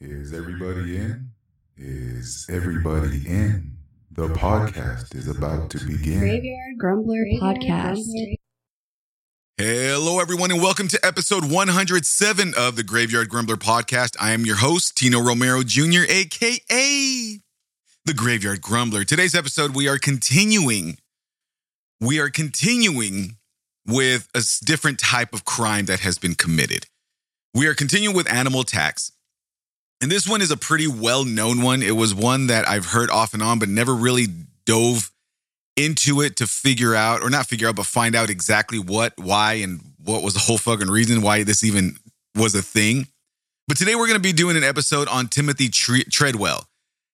Is everybody in? Is everybody in? The podcast is about to begin. Graveyard Grumbler Podcast. Hello, everyone, and welcome to episode 107 of the Graveyard Grumbler podcast. I am your host, Tino Romero Jr., aka the Graveyard Grumbler. Today's episode, we are continuing. We are continuing with a different type of crime that has been committed. We are continuing with animal attacks. And this one is a pretty well known one. It was one that I've heard off and on, but never really dove into it to figure out, or not figure out, but find out exactly what, why, and what was the whole fucking reason why this even was a thing. But today we're going to be doing an episode on Timothy Tre- Treadwell.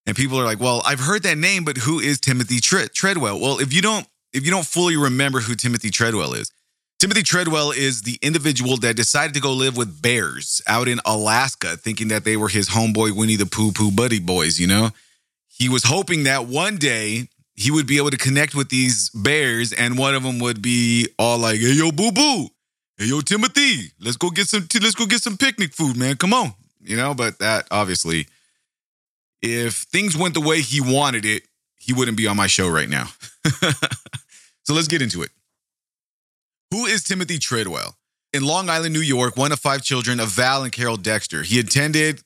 And people are like, "Well, I've heard that name, but who is Timothy Tre- Treadwell?" Well, if you don't if you don't fully remember who Timothy Treadwell is, Timothy Treadwell is the individual that decided to go live with bears out in Alaska, thinking that they were his homeboy Winnie the Pooh Pooh buddy boys, you know? He was hoping that one day he would be able to connect with these bears and one of them would be all like, "Hey yo boo boo. Hey yo Timothy, let's go get some let's go get some picnic food, man. Come on." You know, but that obviously if things went the way he wanted it, he wouldn't be on my show right now. so let's get into it. Who is Timothy Treadwell? In Long Island, New York, one of five children of Val and Carol Dexter. He attended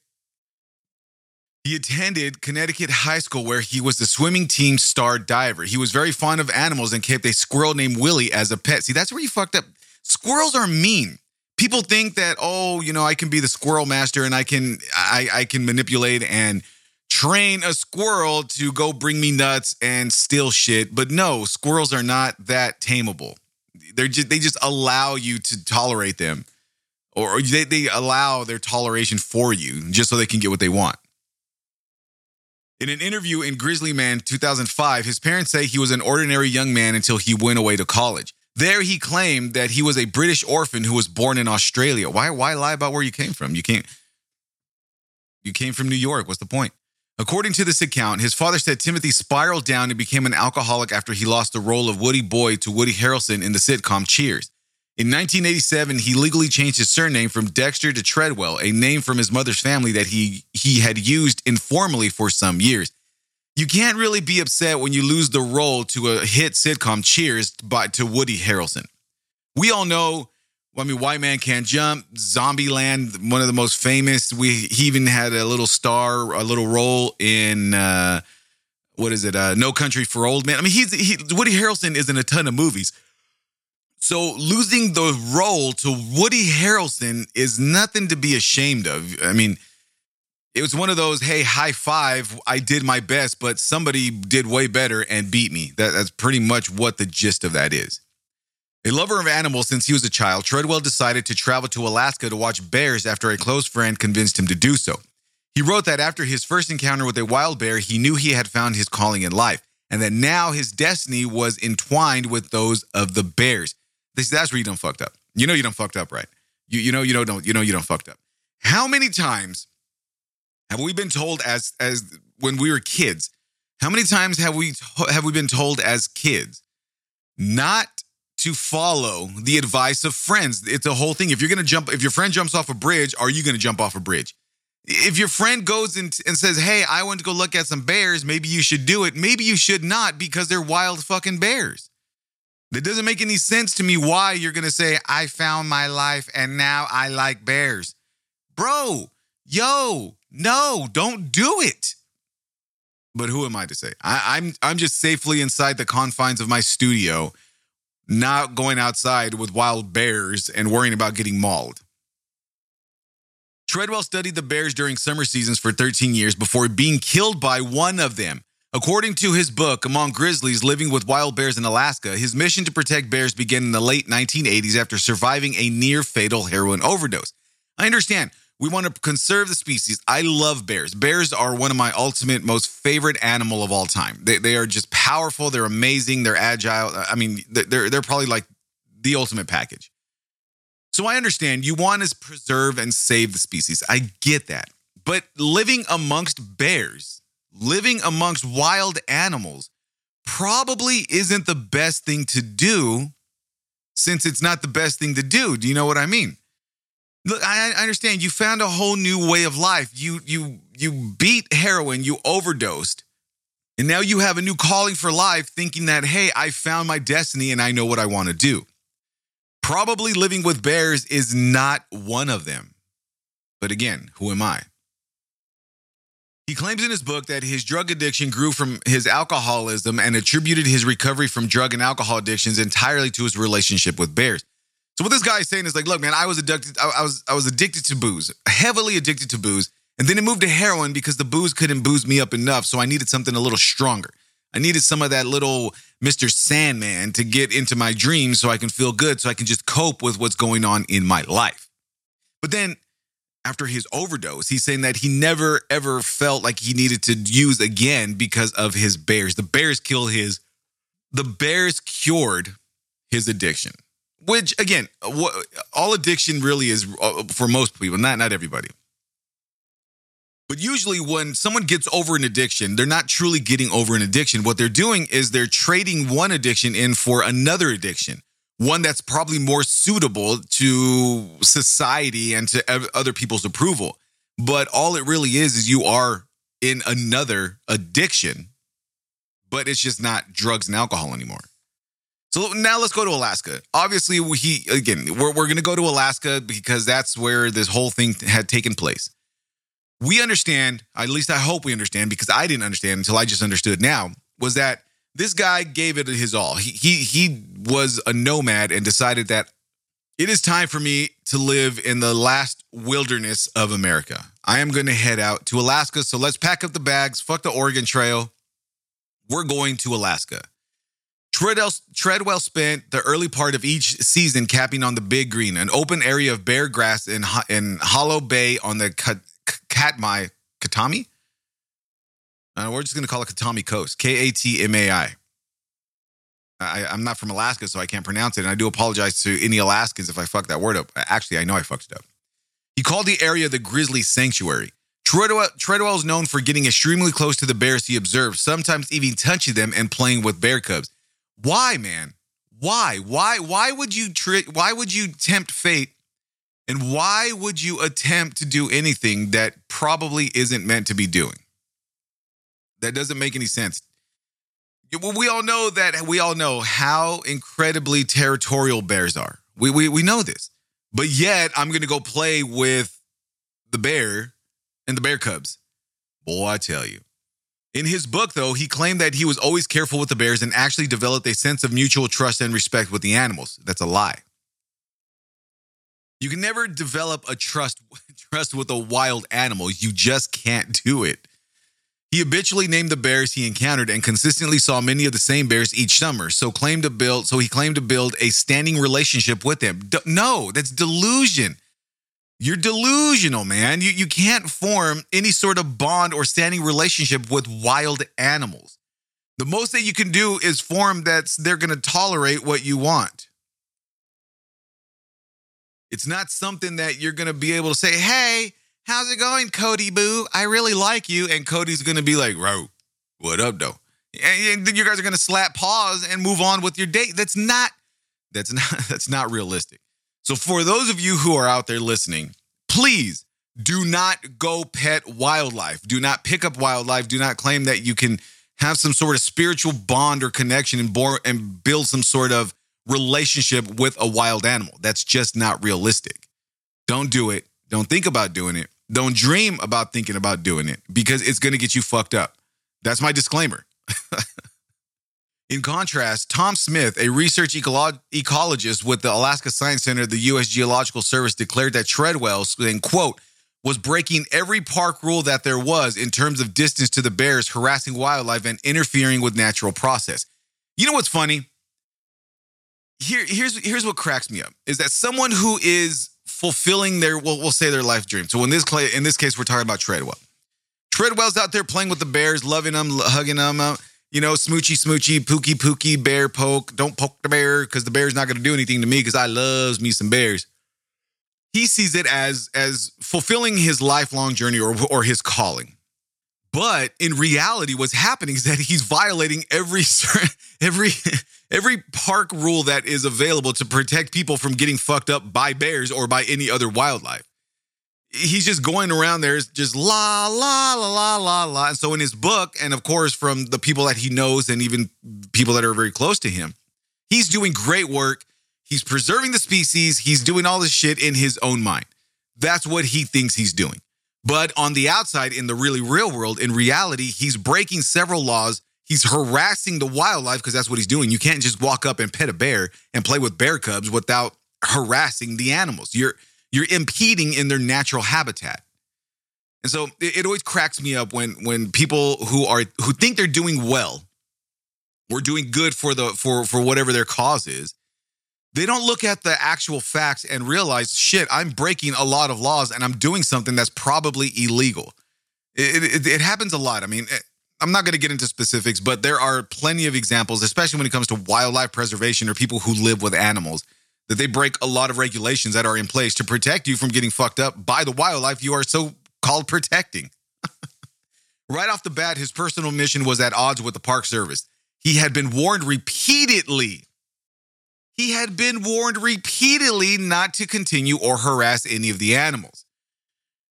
he attended Connecticut High School where he was the swimming team star diver. He was very fond of animals and kept a squirrel named Willie as a pet. See, that's where you fucked up. Squirrels are mean. People think that, oh, you know, I can be the squirrel master and I can I, I can manipulate and train a squirrel to go bring me nuts and steal shit. But no, squirrels are not that tameable. They're just they just allow you to tolerate them. Or they, they allow their toleration for you just so they can get what they want. In an interview in Grizzly Man 2005, his parents say he was an ordinary young man until he went away to college. There, he claimed that he was a British orphan who was born in Australia. Why, why lie about where you came from? You can't. You came from New York. What's the point? According to this account, his father said Timothy spiraled down and became an alcoholic after he lost the role of Woody Boyd to Woody Harrelson in the sitcom Cheers. In 1987, he legally changed his surname from Dexter to Treadwell, a name from his mother's family that he he had used informally for some years. You can't really be upset when you lose the role to a hit sitcom Cheers by to Woody Harrelson. We all know, I mean, White Man Can't Jump, Zombieland, one of the most famous. We he even had a little star, a little role in uh, what is it? Uh, no Country for Old Men. I mean, he's he, Woody Harrelson is in a ton of movies. So losing the role to Woody Harrelson is nothing to be ashamed of. I mean, it was one of those, hey, high five, I did my best, but somebody did way better and beat me. That, that's pretty much what the gist of that is. A lover of animals since he was a child, Treadwell decided to travel to Alaska to watch bears after a close friend convinced him to do so. He wrote that after his first encounter with a wild bear, he knew he had found his calling in life, and that now his destiny was entwined with those of the bears. This, that's where you don't fucked up. You know you don't fucked up, right? You you know you know don't you know you don't fucked up. How many times have we been told as as when we were kids? How many times have we have we been told as kids not to follow the advice of friends? It's a whole thing. If you're gonna jump, if your friend jumps off a bridge, are you gonna jump off a bridge? If your friend goes and, and says, "Hey, I want to go look at some bears," maybe you should do it. Maybe you should not because they're wild fucking bears. That doesn't make any sense to me why you're going to say, I found my life and now I like bears. Bro, yo, no, don't do it. But who am I to say? I, I'm I'm just safely inside the confines of my studio, not going outside with wild bears and worrying about getting mauled. Treadwell studied the bears during summer seasons for 13 years before being killed by one of them. According to his book, Among Grizzlies Living with Wild Bears in Alaska, his mission to protect bears began in the late 1980s after surviving a near fatal heroin overdose. I understand. We want to conserve the species. I love bears. Bears are one of my ultimate, most favorite animal of all time. They, they are just powerful. They're amazing. They're agile. I mean, they're, they're probably like the ultimate package. So I understand you want to preserve and save the species. I get that. But living amongst bears, living amongst wild animals probably isn't the best thing to do since it's not the best thing to do. Do you know what I mean? Look, I, understand you found a whole new way of life. You you you beat heroin, you overdosed, and now you have a new calling for life, thinking that hey, I found my destiny and I know what I want to do. Probably living with bears is not one of them. But again, who am I? He claims in his book that his drug addiction grew from his alcoholism and attributed his recovery from drug and alcohol addictions entirely to his relationship with bears. So what this guy is saying is like, look, man, I was addicted. I, was I was addicted to booze, heavily addicted to booze, and then it moved to heroin because the booze couldn't booze me up enough. So I needed something a little stronger. I needed some of that little Mr. Sandman to get into my dreams so I can feel good, so I can just cope with what's going on in my life. But then after his overdose, he's saying that he never ever felt like he needed to use again because of his bears. The bears killed his, the bears cured his addiction. Which again, what, all addiction really is uh, for most people, not not everybody. But usually, when someone gets over an addiction, they're not truly getting over an addiction. What they're doing is they're trading one addiction in for another addiction, one that's probably more suitable to society and to other people's approval. But all it really is is you are in another addiction, but it's just not drugs and alcohol anymore. So now let's go to Alaska. Obviously, he again, we're, we're going to go to Alaska because that's where this whole thing had taken place we understand, at least I hope we understand, because I didn't understand until I just understood now, was that this guy gave it his all. He he he was a nomad and decided that it is time for me to live in the last wilderness of America. I am going to head out to Alaska. So let's pack up the bags. Fuck the Oregon Trail. We're going to Alaska. Treadwell, Treadwell spent the early part of each season capping on the Big Green, an open area of bare grass in, in Hallo Bay on the Katmai, Katami? Uh, we're just going to call it Katami Coast, K A T M A I. I'm not from Alaska, so I can't pronounce it. And I do apologize to any Alaskans if I fuck that word up. Actually, I know I fucked it up. He called the area the Grizzly Sanctuary. Treadwell, Treadwell is known for getting extremely close to the bears he observed, sometimes even touching them and playing with bear cubs. Why, man? Why? Why? Why would you tri- Why would you tempt fate and why would you attempt to do anything that probably isn't meant to be doing? That doesn't make any sense. We all know that we all know how incredibly territorial bears are. We, we, we know this. But yet, I'm to go play with the bear and the bear cubs. Boy, I tell you. In his book, though, he claimed that he was always careful with the bears and actually developed a sense of mutual trust and respect with the animals. That's a lie. You can never develop a trust trust with a wild animal. You just can't do it. He habitually named the bears he encountered and consistently saw many of the same bears each summer. So claimed to build so he claimed to build a standing relationship with them. D- no, that's delusion. You're delusional, man. You you can't form any sort of bond or standing relationship with wild animals. The most that you can do is form that they're going to tolerate what you want. It's not something that you're going to be able to say, hey, how's it going, Cody Boo? I really like you. And Cody's going to be like, bro, what up, though? And then you guys are going to slap pause and move on with your date. That's not, that's not, that's not realistic. So for those of you who are out there listening, please do not go pet wildlife. Do not pick up wildlife. Do not claim that you can have some sort of spiritual bond or connection and, bore, and build some sort of relationship with a wild animal. That's just not realistic. Don't do it. Don't think about doing it. Don't dream about thinking about doing it because it's going to get you fucked up. That's my disclaimer. In contrast, Tom Smith, a research ecolo- ecologist with the Alaska Science Center, the U.S. Geological Service, declared that Treadwell, quote, was breaking every park rule that there was in terms of distance to the bears, harassing wildlife, and interfering with natural process. You know what's funny? here here's here's what cracks me up is that someone who is fulfilling their well we'll say their life dream. So in this in this case we're talking about Treadwell. Treadwell's out there playing with the bears, loving them, hugging them, uh, you know, smoochy smoochy, pooky pooky, bear poke. Don't poke the bear because the bear's not going to do anything to me because I loves me some bears. He sees it as as fulfilling his lifelong journey or or his calling. But in reality, what's happening is that he's violating every every every park rule that is available to protect people from getting fucked up by bears or by any other wildlife. He's just going around there, just la la la la la la. And so in his book, and of course from the people that he knows and even people that are very close to him, he's doing great work. He's preserving the species. He's doing all this shit in his own mind. That's what he thinks he's doing. But on the outside, in the really real world, in reality, he's breaking several laws. He's harassing the wildlife because that's what he's doing. You can't just walk up and pet a bear and play with bear cubs without harassing the animals. You're you're impeding in their natural habitat. And so it, it always cracks me up when when people who are who think they're doing well or doing good for the for for whatever their cause is they don't look at the actual facts and realize, shit, I'm breaking a lot of laws and I'm doing something that's probably illegal. It, it, it happens a lot. I mean, eh, I'm not going to get into specifics, but there are plenty of examples, especially when it comes to wildlife preservation or people who live with animals, that they break a lot of regulations that are in place to protect you from getting fucked up by the wildlife you are so called protecting. right off the bat, his personal mission was at odds with the Park Service. He had been warned repeatedly he had been warned repeatedly not to continue or harass any of the animals.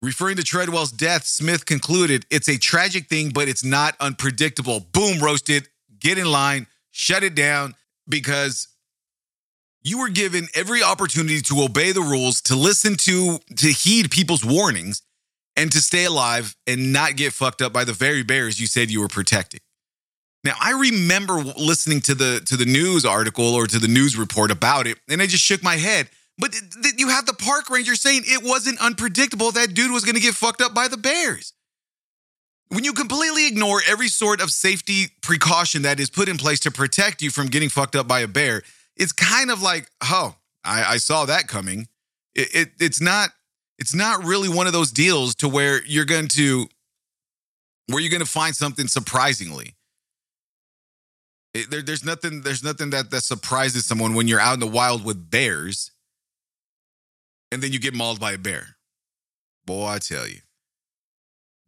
Referring to Treadwell's death, Smith concluded, It's a tragic thing, but it's not unpredictable. Boom, roasted. Get in line, shut it down, because you were given every opportunity to obey the rules, to listen to, to heed people's warnings, and to stay alive and not get fucked up by the very bears you said you were protecting. Now, I remember listening to the to the news article or to the news report about it, and I just shook my head. But th- th- you have the park ranger saying it wasn't unpredictable that dude was going to get fucked up by the bears. When you completely ignore every sort of safety precaution that is put in place to protect you from getting fucked up by a bear, it's kind of like, oh, I, I saw that coming. It, it, it's not it's not really one of those deals to where you're going to where you're going to find something surprisingly. It, there, there's nothing. There's nothing that that surprises someone when you're out in the wild with bears, and then you get mauled by a bear. Boy, I tell you.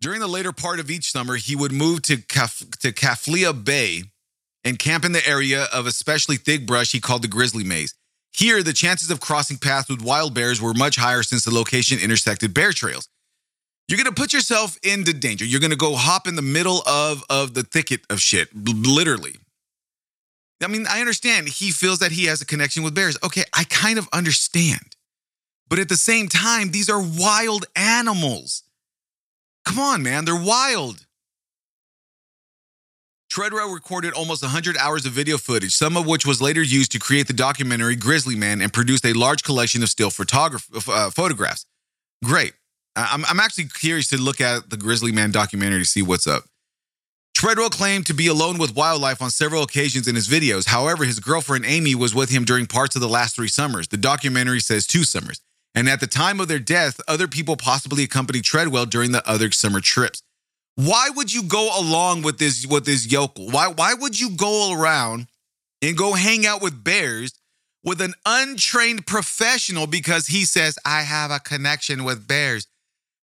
During the later part of each summer, he would move to Kaf- to Kaflia Bay and camp in the area of especially thick brush he called the Grizzly Maze. Here, the chances of crossing paths with wild bears were much higher since the location intersected bear trails. You're gonna put yourself into danger. You're gonna go hop in the middle of of the thicket of shit, literally. I mean, I understand he feels that he has a connection with bears. Okay, I kind of understand. But at the same time, these are wild animals. Come on, man, they're wild. Treadwell recorded almost 100 hours of video footage, some of which was later used to create the documentary Grizzly Man and produced a large collection of still photograph- uh, photographs. Great. I'm, I'm actually curious to look at the Grizzly Man documentary to see what's up. Treadwell claimed to be alone with wildlife on several occasions in his videos. However, his girlfriend Amy was with him during parts of the last three summers. The documentary says two summers. And at the time of their death, other people possibly accompanied Treadwell during the other summer trips. Why would you go along with this with this yokel? Why why would you go around and go hang out with bears with an untrained professional because he says I have a connection with bears?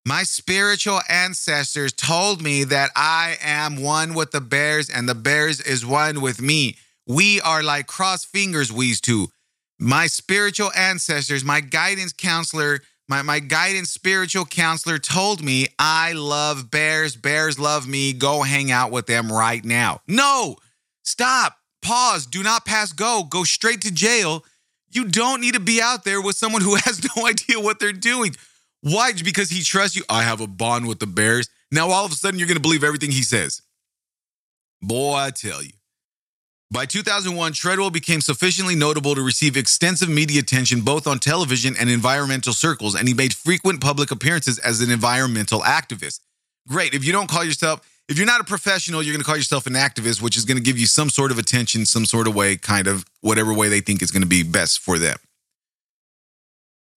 My spiritual ancestors told me that I am one with the bears and the bears is one with me. We are like cross fingers, we two. My spiritual ancestors, my guidance counselor, my, my guidance spiritual counselor told me I love bears. Bears love me. Go hang out with them right now. No, stop, pause, do not pass go, go straight to jail. You don't need to be out there with someone who has no idea what they're doing. Why? Because he trusts you. I have a bond with the Bears. Now all of a sudden you're going to believe everything he says. Boy, I tell you. By 2001, Treadwell became sufficiently notable to receive extensive media attention both on television and environmental circles, and he made frequent public appearances as an environmental activist. Great. If you don't call yourself, if you're not a professional, you're going to call yourself an activist, which is going to give you some sort of attention, some sort of way, kind of whatever way they think is going to be best for them.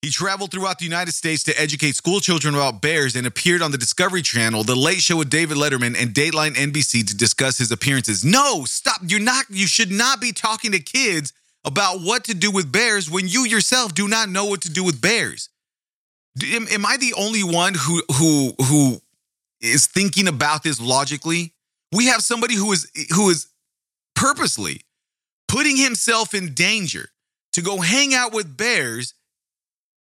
He traveled throughout the United States to educate school children about bears and appeared on the Discovery Channel, The Late Show with David Letterman, and Dateline NBC to discuss his appearances. No, stop. You're not you should not be talking to kids about what to do with bears when you yourself do not know what to do with bears. Am, am I the only one who who who is thinking about this logically. We have somebody who is who is purposely putting himself in danger to go hang out with bears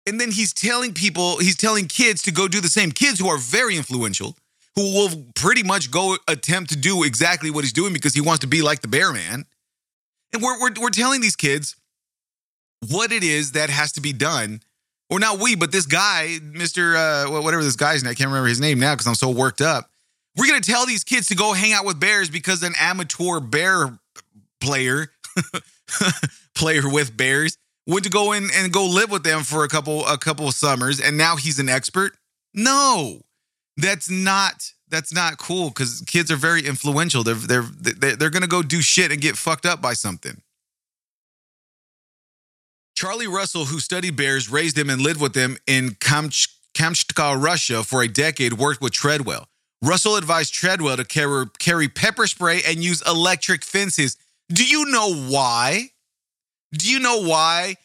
and then he's telling people he's telling kids to go do the same. Kids who are very influential who will pretty much go attempt to do exactly what he's doing because he wants to be like the bear man. And we're, we're, we're telling these kids what it is that has to be done. Or not we but this guy mr uh, whatever this guy's name i can't remember his name now because i'm so worked up. We're going to tell these kids to go hang out with bears because an amateur bear player player with bears went to go in and go live with them for a couple a couple of summers and now he's an expert? No. That's not that's not cool because kids are very influential. They're they're they're, they're going to go do shit and get fucked up by something. Charlie russell who studied bears raised them and lived with them in Kamch- kamchatka russia for a decade worked with treadwell. Russell advised treadwell to carry, carry pepper spray and use electric fences. Do you know why do you know why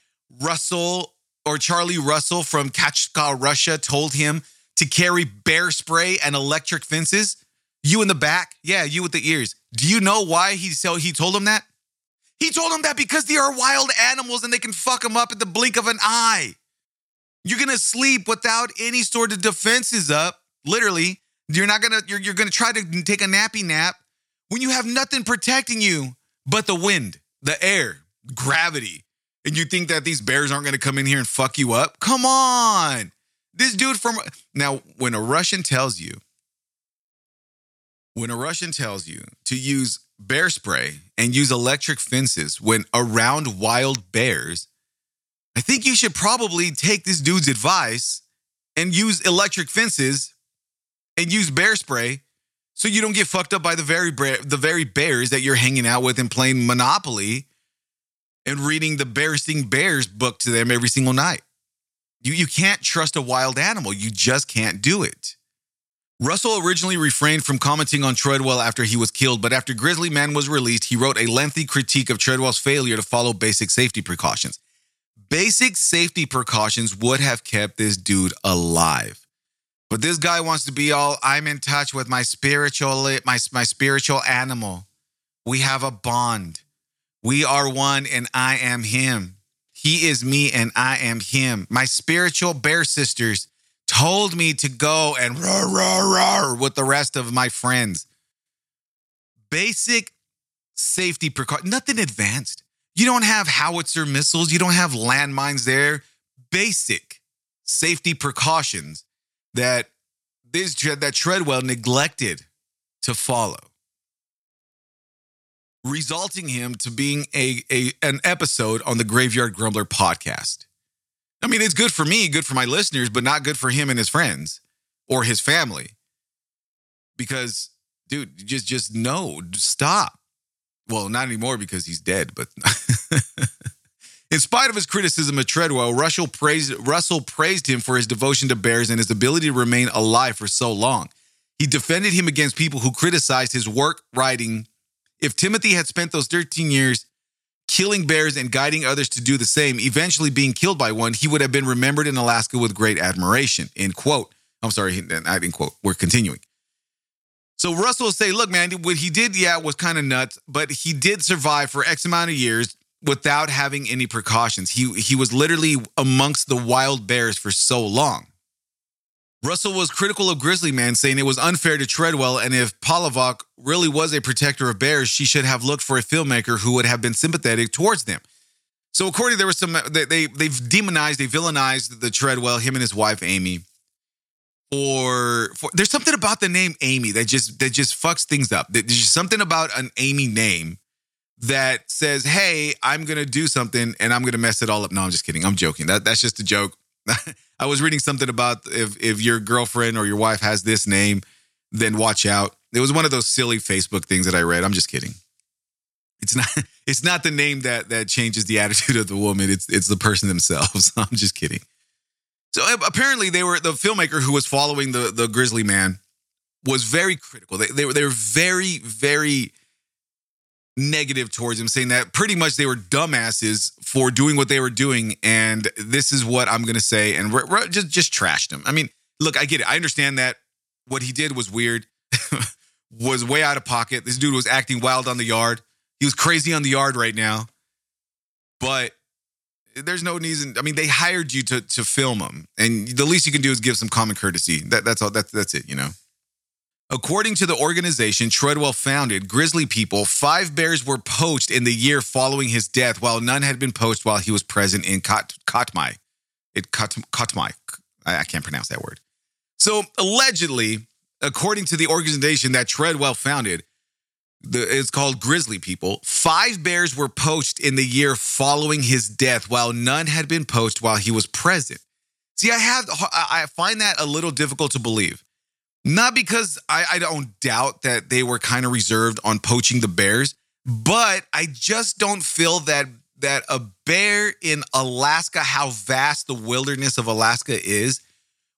Russell or Charlie Russell from Kachka, Russia told him to carry bear spray and electric fences? You in the back? Yeah, you with the ears. Do you know why he so he told him that? He told him that because they are wild animals and they can fuck him up at the blink of an eye. You're gonna sleep without any sort of defenses up. Literally, you're not gonna you're, you're gonna try to take a nappy nap when you have nothing protecting you but the wind, the air, gravity. And you think that these bears aren't going to come in here and fuck you up? Come on. This dude from now, when a Russian tells you, when a Russian tells you to use bear spray and use electric fences when around wild bears, I think you should probably take this dude's advice and use electric fences and use bear spray so you don't get fucked up by the very the very bears that you're hanging out with and playing Monopoly and reading the Berenstain Bears book to them every single night. You, you can't trust a wild animal. You just can't do it. Russell originally refrained from commenting on Treadwell after he was killed, but after Grizzly Man was released, he wrote a lengthy critique of Treadwell's failure to follow basic safety precautions. Basic safety precautions would have kept this dude alive. But this guy wants to be all I'm in touch with my spiritual my my spiritual animal. We have a bond. We are one and I am him. He is me and I am him. My spiritual bear sisters told me to go and roar, roar, roar with the rest of my friends. Basic safety precaution, nothing advanced. You don't have howitzer missiles, you don't have landmines there. Basic safety precautions that this that Treadwell neglected to follow resulting him to being a, a an episode on the Graveyard Grumbler podcast. I mean, it's good for me, good for my listeners, but not good for him and his friends or his family. Because, dude, just just no, stop. Well, not anymore because he's dead, but in spite of his criticism of Treadwell, Russell praised Russell praised him for his devotion to bears and his ability to remain alive for so long. He defended him against people who criticized his work writing if Timothy had spent those 13 years killing bears and guiding others to do the same, eventually being killed by one, he would have been remembered in Alaska with great admiration. End quote. I'm sorry, I didn't quote. We're continuing. So Russell will say, look, man, what he did, yeah, was kind of nuts, but he did survive for X amount of years without having any precautions. He he was literally amongst the wild bears for so long. Russell was critical of Grizzly Man, saying it was unfair to Treadwell, and if Palahniuk really was a protector of bears, she should have looked for a filmmaker who would have been sympathetic towards them. So, according, there was some they, they they've demonized, they villainized the Treadwell, him and his wife Amy. For, for there's something about the name Amy that just that just fucks things up. There's just something about an Amy name that says, "Hey, I'm gonna do something and I'm gonna mess it all up." No, I'm just kidding. I'm joking. That that's just a joke. I was reading something about if if your girlfriend or your wife has this name, then watch out. It was one of those silly Facebook things that I read. I'm just kidding. It's not it's not the name that that changes the attitude of the woman. It's it's the person themselves. I'm just kidding. So apparently they were the filmmaker who was following the the grizzly man was very critical. They they were they were very very negative towards him, saying that pretty much they were dumbasses for doing what they were doing. And this is what I'm going to say. And we're, we're just, just trashed him. I mean, look, I get it. I understand that what he did was weird, was way out of pocket. This dude was acting wild on the yard. He was crazy on the yard right now. But there's no reason. I mean, they hired you to to film him, and the least you can do is give some common courtesy. That, that's all. That's that's it. You know. According to the organization Treadwell founded, Grizzly People, five bears were poached in the year following his death, while none had been poached while he was present in Kot- Katmai. It Kot- Katmai. I, I can't pronounce that word. So allegedly, according to the organization that Treadwell founded, the, it's called Grizzly People. Five bears were poached in the year following his death, while none had been poached while he was present. See, I have I find that a little difficult to believe. Not because I, I don't doubt that they were kind of reserved on poaching the bears, but I just don't feel that that a bear in Alaska, how vast the wilderness of Alaska is,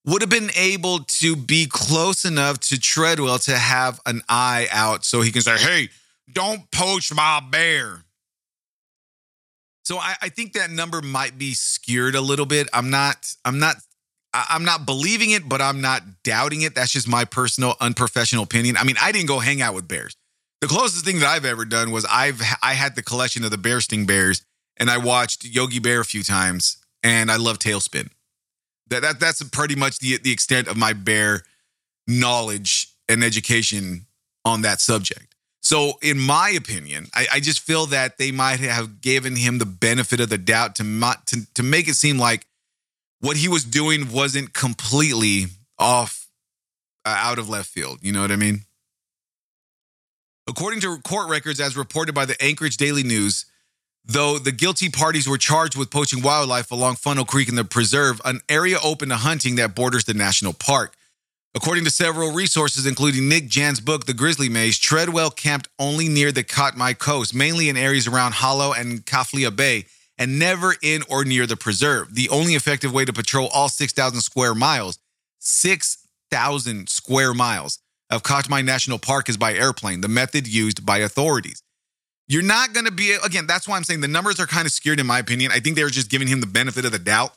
would have been able to be close enough to Treadwell to have an eye out so he can say, hey, don't poach my bear. So I, I think that number might be skewed a little bit. I'm not, I'm not I'm not believing it, but I'm not doubting it. That's just my personal unprofessional opinion. I mean, I didn't go hang out with bears. The closest thing that I've ever done was I've I had the collection of the Berenstain Bears, and I watched Yogi Bear a few times, and I love TaleSpin. That, that that's pretty much the the extent of my bear knowledge and education on that subject. So, in my opinion, I, I just feel that they might have given him the benefit of the doubt to not to, to make it seem like what he was doing wasn't completely off uh, out of left field. You know what I mean? According to court records, as reported by the Anchorage Daily News, though the guilty parties were charged with poaching wildlife along Funnel Creek in the preserve, an area open to hunting that borders the national park. According to several resources, including Nick Jans' book, The Grizzly Maze, Treadwell camped only near the Katmai coast, mainly in areas around Hallo and Kaflia Bay, and never in or near the preserve. The only effective way to patrol all 6,000 square miles, 6,000 square miles of Katmai National Park is by airplane, the method used by authorities. You're not going to be, again, that's why I'm saying the numbers are kind of skewed in my opinion. I think they were just giving him the benefit of the doubt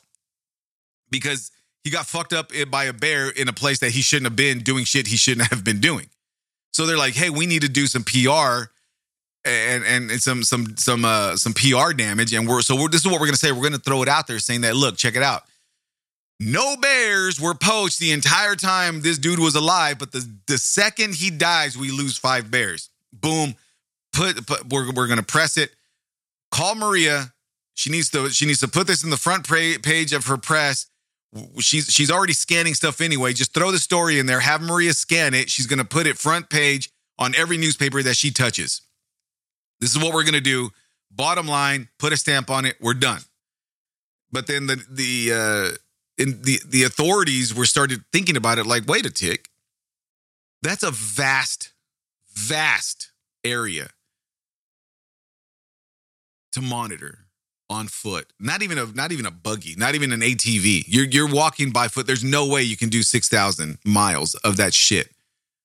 because he got fucked up by a bear in a place that he shouldn't have been doing shit he shouldn't have been doing. So they're like, hey, we need to do some PR and and some some some uh some PR damage. And we're so we're, this is what we're gonna say. We're gonna throw it out there, saying that look, check it out. No bears were poached the entire time this dude was alive, but the the second he dies, we lose five bears. Boom. Put, put we're we're gonna press it. Call Maria. She needs to she needs to put this in the front page of her press. She's she's already scanning stuff anyway. Just throw the story in there. Have Maria scan it. She's gonna put it front page on every newspaper that she touches. This is what we're gonna do. Bottom line, put a stamp on it. We're done. But then the the uh, in the the authorities were started thinking about it. Like, wait a tick. That's a vast, vast area to monitor on foot. Not even a not even a buggy, not even an ATV. You're you're walking by foot. There's no way you can do 6,000 miles of that shit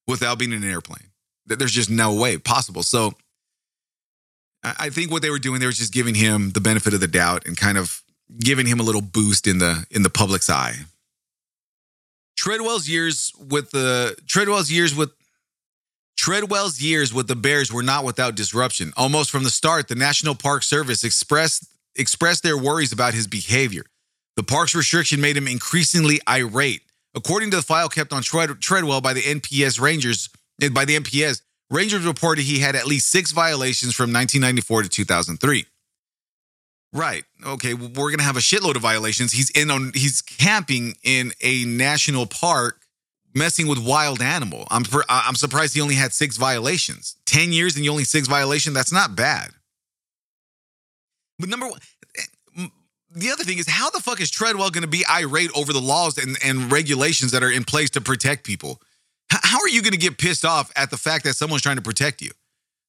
without being in an airplane. There's just no way possible. So I think what they were doing, they were just giving him the benefit of the doubt and kind of giving him a little boost in the in the public's eye. Treadwell's years with the Treadwell's years with Treadwell's years with the Bears were not without disruption. Almost from the start, the National Park Service expressed expressed their worries about his behavior. The park's restriction made him increasingly irate. According to the file kept on Tread- Treadwell by the NPS Rangers, eh, by the NPS, Rangers reported he had at least six violations from 1994 to 2003. Right. Okay. We're to have a shitload of violations. He's in on, he's camping in a national park messing with wild animal. I'm, I'm surprised he only had six violations. 10 years and you only six violations. That's not bad. But number one, eh, the other thing is how the fuck is Treadwell to be irate over the laws and, and regulations that are in place to protect people? How are you going to get pissed off at the fact that someone's trying to protect you?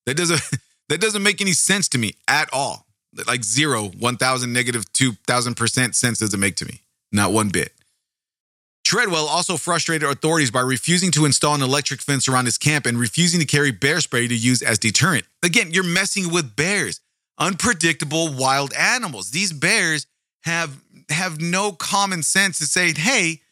That doesn't that doesn't make any sense to me at all. Like zero, one thousand, negative two thousand percent sense does it make to me. Not one bit. Treadwell also frustrated authorities by refusing to install an electric fence around his camp and refusing to carry bear spray to use as deterrent. Again, you're messing with bears, unpredictable wild animals. These bears have have no common sense to say, "Hey,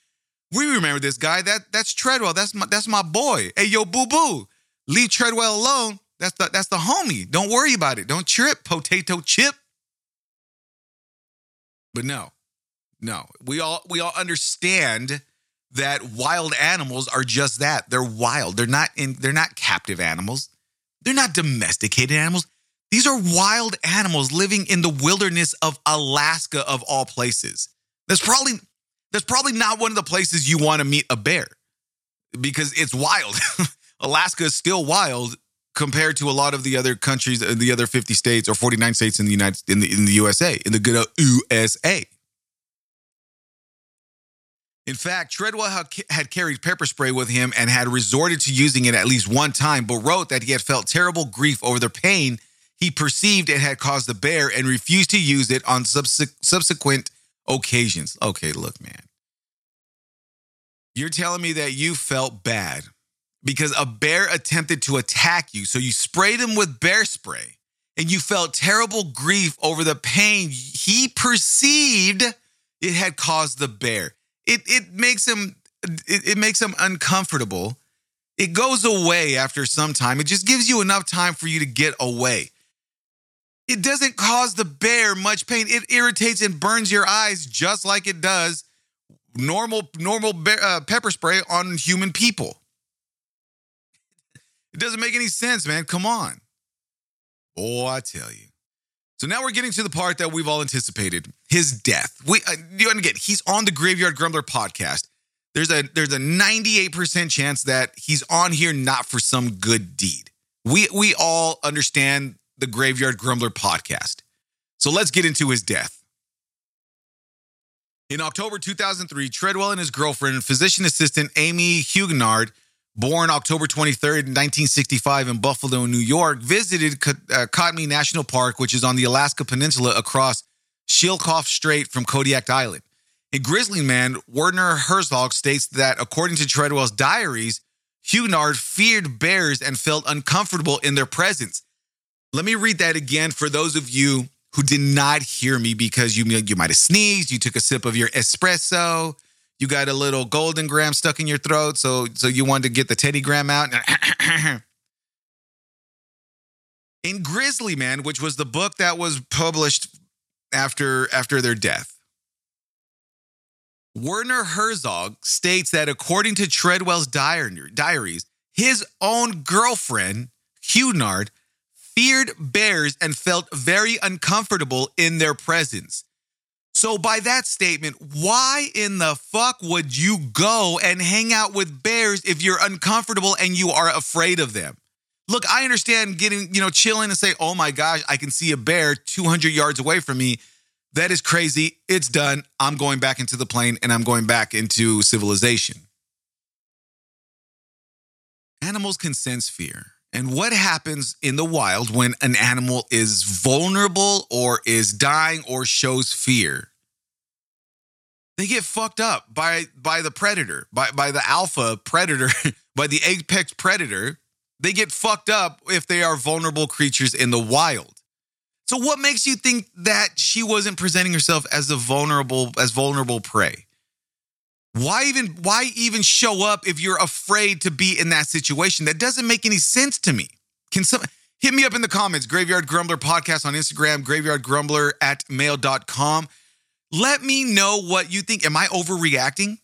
We remember this guy. That that's Treadwell. That's my that's my boy. Hey, yo, boo boo. Leave Treadwell alone. That's the that's the homie. Don't worry about it. Don't trip, potato chip. But no, no. We all we all understand that wild animals are just that. They're wild. They're not in they're not captive animals. They're not domesticated animals. These are wild animals living in the wilderness of Alaska of all places. That's probably that's probably not one of the places you want to meet a bear because it's wild. Alaska is still wild compared to a lot of the other countries, uh, the other 50 states or 49 states in the United in the in the USA, in the good USA. In fact, Treadwell had carried pepper spray with him and had resorted to using it at least one time, but wrote that he had felt terrible grief over the pain he perceived it had caused the bear and refused to use it on subsequent occasions. Okay, look, man. You're telling me that you felt bad because a bear attempted to attack you. So you sprayed him with bear spray and you felt terrible grief over the pain he perceived it had caused the bear. It, it makes him it, it makes him uncomfortable. It goes away after some time. It just gives you enough time for you to get away. It doesn't cause the bear much pain. It irritates and burns your eyes just like it does normal normal bear, uh, pepper spray on human people. It doesn't make any sense, man. Come on. Oh, I tell you. So now we're getting to the part that we've all anticipated: his death. We, uh, and again, he's on the Graveyard Grumbler podcast. There's a there's a 98% chance that he's on here not for some good deed. We we all understand the Graveyard Grumbler podcast. So let's get into his death. In October 2003, Treadwell and his girlfriend, physician assistant Amy Huguenard, born October 23rd, 1965 in Buffalo, New York, visited uh, Katmai National Park, which is on the Alaska Peninsula across Shelikof Strait from Kodiak Island. A grizzly man, Werner Herzog, states that according to Treadwell's diaries, Huguenard feared bears and felt uncomfortable in their presence. Let me read that again for those of you who did not hear me because you, you might have sneezed, you took a sip of your espresso, you got a little Golden Graham stuck in your throat, so so you wanted to get the Teddy Graham out. in Grizzly Man, which was the book that was published after after their death. Werner Herzog states that according to Treadwell's diaries, his own girlfriend, Huguenard, feared bears and felt very uncomfortable in their presence. So, by that statement, why in the fuck would you go and hang out with bears if you're uncomfortable and you are afraid of them? Look, I understand getting, you know, chilling and say, oh my gosh, I can see a bear 200 yards away from me. That is crazy. It's done. I'm going back into the plane and I'm going back into civilization. Animals can sense fear. And what happens in the wild when an animal is vulnerable or is dying or shows fear? They get fucked up by by the predator, by by the alpha predator, by the apex predator. They get fucked up if they are vulnerable creatures in the wild. So what makes you think that she wasn't presenting herself as a vulnerable as vulnerable prey? Why even why even show up if you're afraid to be in that situation? That doesn't make any sense to me. Can some hit me up in the comments, Graveyard Grumbler Podcast on Instagram, graveyardgrumbler at mail.com. Let me know what you think. Am I overreacting?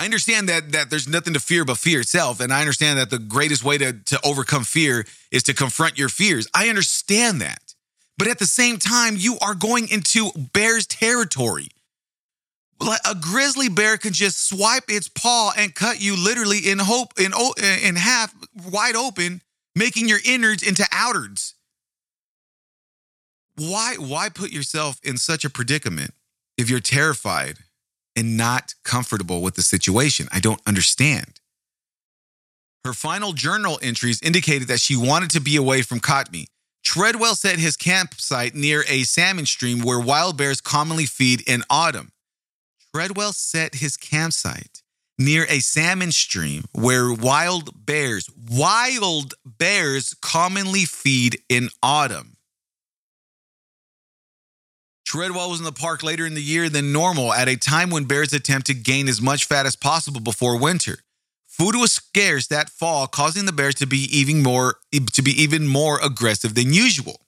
I understand that that there's nothing to fear but fear itself. And I understand that the greatest way to, to overcome fear is to confront your fears. I understand that. But at the same time, you are going into bear's territory a grizzly bear can just swipe its paw and cut you literally in hope in in half wide open making your innards into outards why why put yourself in such a predicament if you're terrified and not comfortable with the situation i don't understand her final journal entries indicated that she wanted to be away from Katmai. Treadwell set his campsite near a salmon stream where wild bears commonly feed in autumn. Treadwell set his campsite near a salmon stream where wild bears, wild bears commonly feed in autumn. Treadwell was in the park later in the year than normal at a time when bears attempt to gain as much fat as possible before winter. Food was scarce that fall, causing the bears to be even more to be even more aggressive than usual.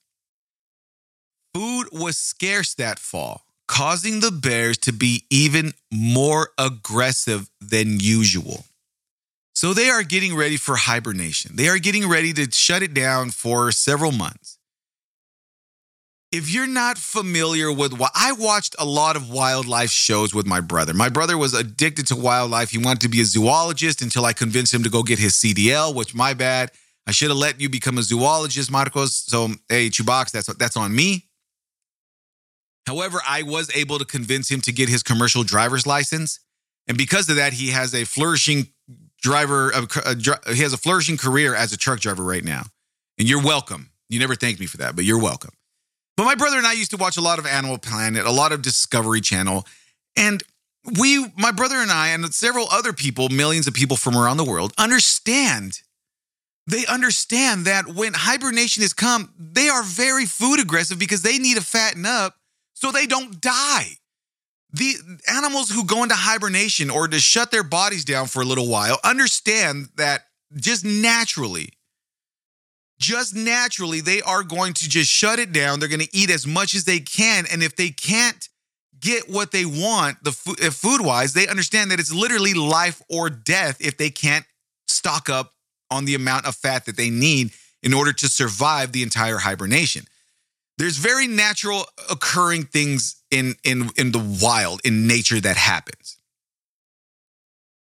Food was scarce that fall, causing the bears to be even more aggressive than usual. So they are getting ready for hibernation. They are getting ready to shut it down for several months. If you're not familiar with what I watched a lot of wildlife shows with my brother. My brother was addicted to wildlife. He wanted to be a zoologist until I convinced him to go get his CDL, which my bad. I should have let you become a zoologist, Marcos. So, hey, Chubox, that's that's on me. However, I was able to convince him to get his commercial driver's license, and because of that, he has a flourishing driver. A, a, uh, he has a flourishing career as a truck driver right now. And you're welcome. You never thanked me for that, but you're welcome. But my brother and I used to watch a lot of Animal Planet, a lot of Discovery Channel, and we, my brother and I, and several other people, millions of people from around the world, understand. They understand that when hibernation has come, they are very food aggressive because they need to fatten up so they don't die. The animals who go into hibernation or to shut their bodies down for a little while understand that just naturally, just naturally, they are going to just shut it down. They're going to eat as much as they can. And if they can't get what they want, the food, wise, they understand that it's literally life or death if they can't stock up on the amount of fat that they need in order to survive the entire hibernation there's very natural occurring things in in in the wild in nature that happens.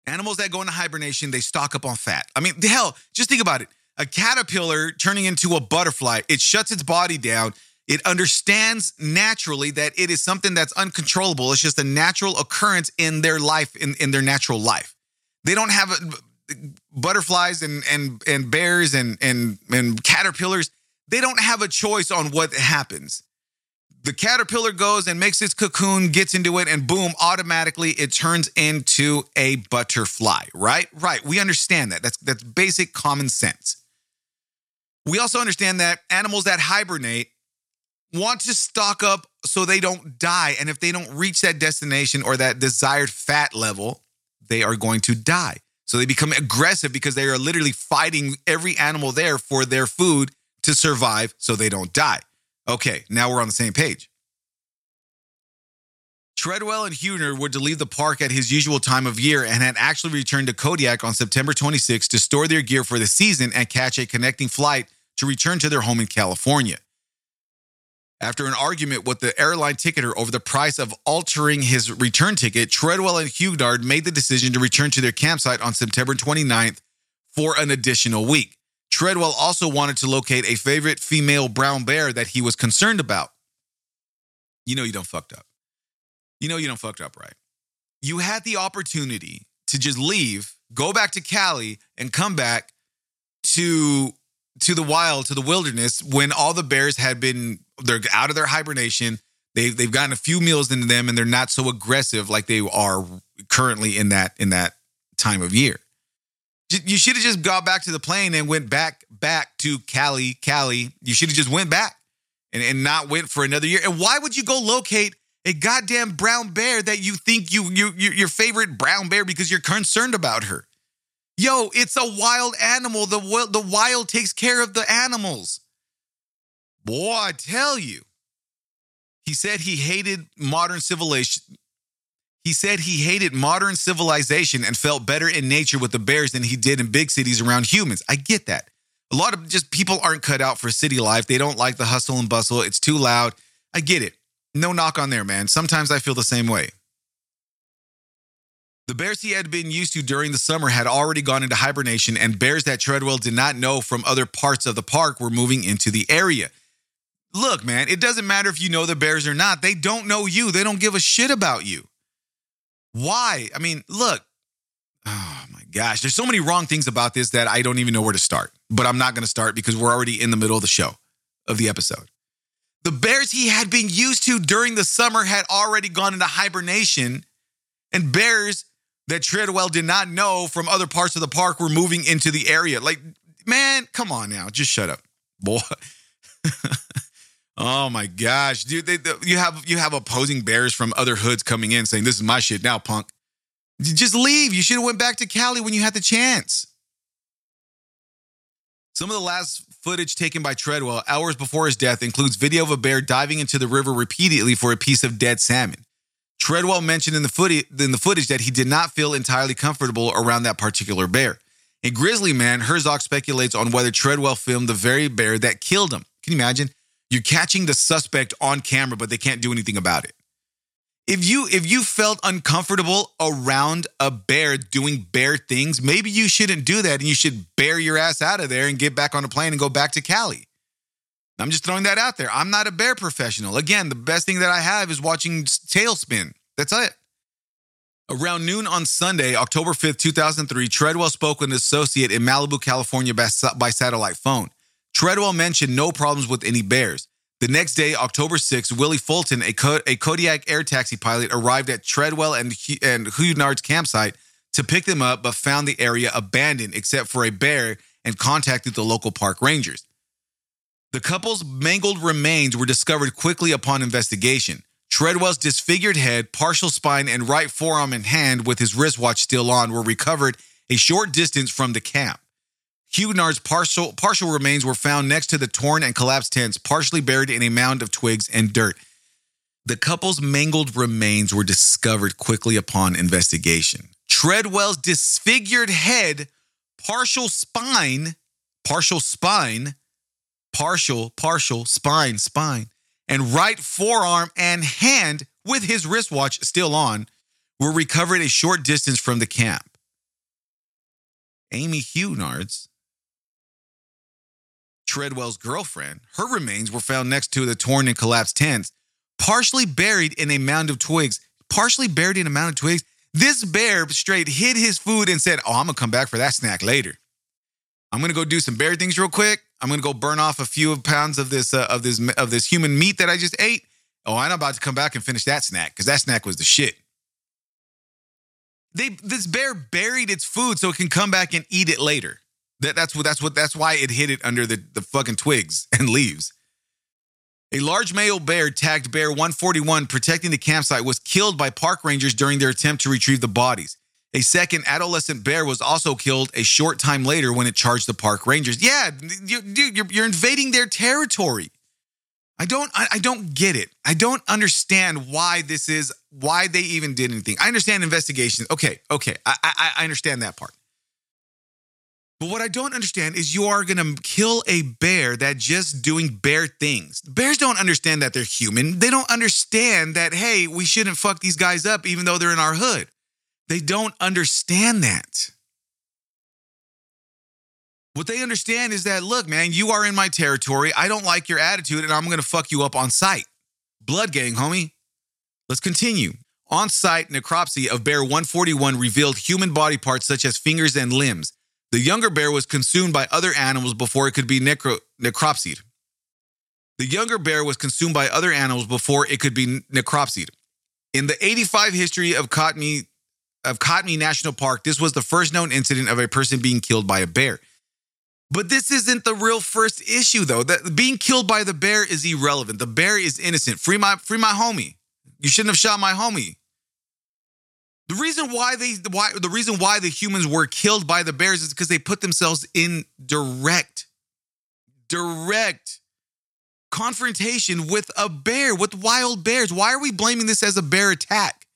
Animals that go into hibernation they stock up on fat. I mean hell just think about it. A caterpillar turning into a butterfly it shuts its body down. It understands naturally that it is something that's uncontrollable. It's just a natural occurrence in their life in, in their natural life. They don't have a, butterflies and and and bears and and and caterpillars they don't have a choice on what happens. The caterpillar goes and makes its cocoon, gets into it, and boom, automatically it turns into a butterfly, right? Right. We understand that. That's that's basic common sense. We also understand that animals that hibernate want to stock up so they don't die. And if they don't reach that destination or that desired fat level, they are going to die. So they become aggressive because they are literally fighting every animal there for their food to survive so they don't die. Okay, now we're on the same page. Treadwell and Huguenard were to leave the park at his usual time of year and had actually returned to Kodiak on September 26 to store their gear for the season and catch a connecting flight to return to their home in California. After an argument with the airline ticketer over the price of altering his return ticket, Treadwell and Huguenard made the decision to return to their campsite on September 29th for an additional week. Treadwell also wanted to locate a favorite female brown bear that he was concerned about. You know you don't fucked up. You know you don't fucked up, right? You had the opportunity to just leave, go back to Cali, and come back to to the wild, to the wilderness, when all the bears had been they're out of their hibernation. They've they've gotten a few meals into them, and they're not so aggressive like they are currently in that in that time of year. You should have just got back to the plane and went back back to Cali, Cali. You should have just went back and, and not went for another year. And why would you go locate a goddamn brown bear that you think you, you, you your favorite brown bear because you're concerned about her? Yo, it's a wild animal. The, the wild takes care of the animals. Boy, I tell you. He said he hated modern civilization, he said he hated modern civilization and felt better in nature with the bears than he did in big cities around humans. I get that. A lot of just people aren't cut out for city life. They don't like the hustle and bustle. It's too loud. I get it. No knock on there, man. Sometimes I feel the same way. The bears he had been used to during the summer had already gone into hibernation, and bears that Treadwell did not know from other parts of the park were moving into the area. Look, man, it doesn't matter if you know the bears or not. They don't know you, they don't give a shit about you. Why? I mean, look, oh my gosh, there's so many wrong things about this that I don't even know where to start. But I'm not going to start because we're already in the middle of the show, of the episode. The bears he had been used to during the summer had already gone into hibernation, and bears that Treadwell did not know from other parts of the park were moving into the area. Like, man, come on now, just shut up, boy. Oh my gosh, dude! They, they- you have you have opposing bears from other hoods coming in saying, "This is my shit now, punk." Just leave. You should have went back to Cali when you had the chance. Some of the last footage taken by Treadwell hours before his death includes video of a bear diving into the river repeatedly for a piece of dead salmon. Treadwell mentioned in the, footage, in the footage that he did not feel entirely comfortable around that particular bear. In Grizzly Man, Herzog speculates on whether Treadwell filmed the very bear that killed him. Can you imagine? You're catching the suspect on camera, but they can't do anything about it. If you if you felt uncomfortable around a bear doing bear things, maybe you shouldn't do that and you should bear your ass out of there and get back on a plane and go back to Cali. I'm just throwing that out there. I'm not a bear professional. Again, the best thing that I have is watching TaleSpin. That's it. Around noon on Sunday, October 5th, 2003, Treadwell spoke with an associate in Malibu, California by, by satellite phone. Treadwell mentioned no problems with any bears. The next day, October 6, Willie Fulton, a, Co- a Kodiak air taxi pilot, arrived at Treadwell and, Hu- and campsite to pick them up, but found the area abandoned except for a bear and contacted the local park rangers. The couple's mangled remains were discovered quickly upon investigation. Treadwell's disfigured head, partial spine, and right forearm and hand with his wristwatch still on were recovered a short distance from the camp. Huguenard's partial, partial remains were found next to the torn and collapsed tents, partially buried in a mound of twigs and dirt. The couple's mangled remains were discovered quickly upon investigation. Treadwell's disfigured head, partial spine, partial spine, partial, partial, spine, spine, and right forearm and hand with his wristwatch still on were recovered a short distance from the camp. Amy Huguenard's, Treadwell's girlfriend, her remains were found next to the torn and collapsed tents, partially buried in a mound of twigs. Partially buried in a mound of twigs. This bear straight hid his food and said, Oh, I'm gonna come back for that snack later. I'm gonna go do some bear things real quick. I'm gonna go burn off a few pounds of this uh, of this of this human meat that I just ate. Oh, I'm about to come back and finish that snack because that snack was the shit. They this bear buried its food so it can come back and eat it later. That, that's what that's what that's why it hid it under the, the fucking twigs and leaves. A large male bear tagged Bear 141 protecting the campsite was killed by park rangers during their attempt to retrieve the bodies. A second adolescent bear was also killed a short time later when it charged the park rangers. Yeah, you, dude, you're, you're invading their territory. I don't I, I don't get it. I don't understand why this is why they even did anything. I understand investigations. Okay, okay, I I, I understand that part. But what I don't understand is you are going to kill a bear that just doing bear things. Bears don't understand that they're human. They don't understand that hey, we shouldn't fuck these guys up even though they're in our hood. They don't understand that. What they understand is that look, man, you are in my territory. I don't like your attitude and I'm going to fuck you up on sight. Blood gang, homie. Let's continue. On site, necropsy of bear 141 revealed human body parts such as fingers and limbs. The younger bear was consumed by other animals before it could be necro- necropsied. The younger bear was consumed by other animals before it could be necropsied. In the 85 history of Katmai, of National Park, this was the first known incident of a person being killed by a bear. But this isn't the real first issue, though. That being killed by the bear is irrelevant. The bear is innocent. Free my free my homie. You shouldn't have shot my homie. The reason why they why the reason why the humans were killed by the bears is because they put themselves in direct, direct confrontation with a bear, with wild bears. Why are we blaming this as a bear attack?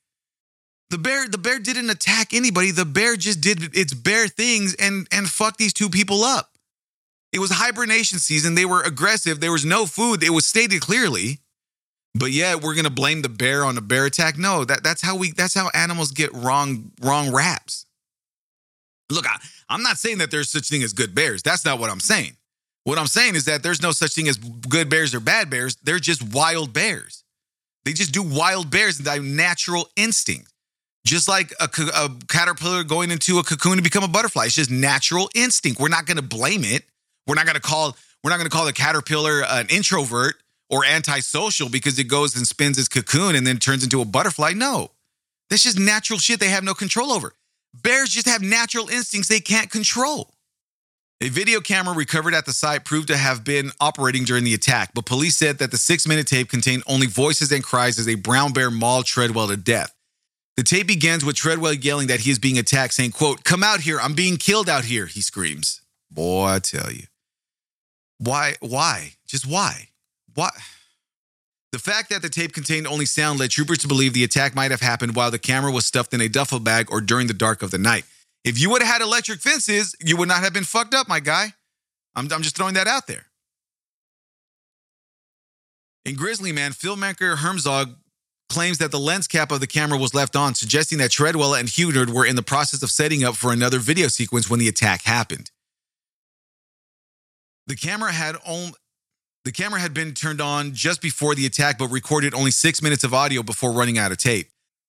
The bear, the bear didn't attack anybody. The bear just did its bear things and and fucked these two people up. It was hibernation season. They were aggressive. There was no food. It was stated clearly. But yeah, we're gonna blame the bear on a bear attack. No, that, that's how we that's how animals get wrong wrong raps. Look, I, I'm not saying that there's such thing as good bears. That's not what I'm saying. What I'm saying is that there's no such thing as good bears or bad bears. They're just wild bears. They just do wild bears and their natural instinct. Just like a, a caterpillar going into a cocoon to become a butterfly. It's just natural instinct. We're not gonna blame it. We're not gonna call we're not gonna call the caterpillar an introvert or antisocial because it goes and spins its cocoon and then turns into a butterfly. No, that's just natural shit they have no control over. Bears just have natural instincts they can't control. A video camera recovered at the site proved to have been operating during the attack, but police said that the six minute tape contained only voices and cries as a brown bear mauled Treadwell to death. The tape begins with Treadwell yelling that he is being attacked, saying, quote, Come out here, I'm being killed out here, he screams. Boy, I tell you. Why? Why? Just why? Why? The fact that the tape contained only sound led troopers to believe the attack might have happened while the camera was stuffed in a duffel bag or during the dark of the night. If you would have had electric fences, you would not have been fucked up, my guy. I'm, I'm just throwing that out there. In Grizzly Man, filmmaker Herzog claims that the lens cap of the camera was left on, suggesting that Treadwell and Huguenard were in the process of setting up for another video sequence when the attack happened. The camera had only the camera had been turned on just before the attack, but recorded only six minutes of audio before running out of tape.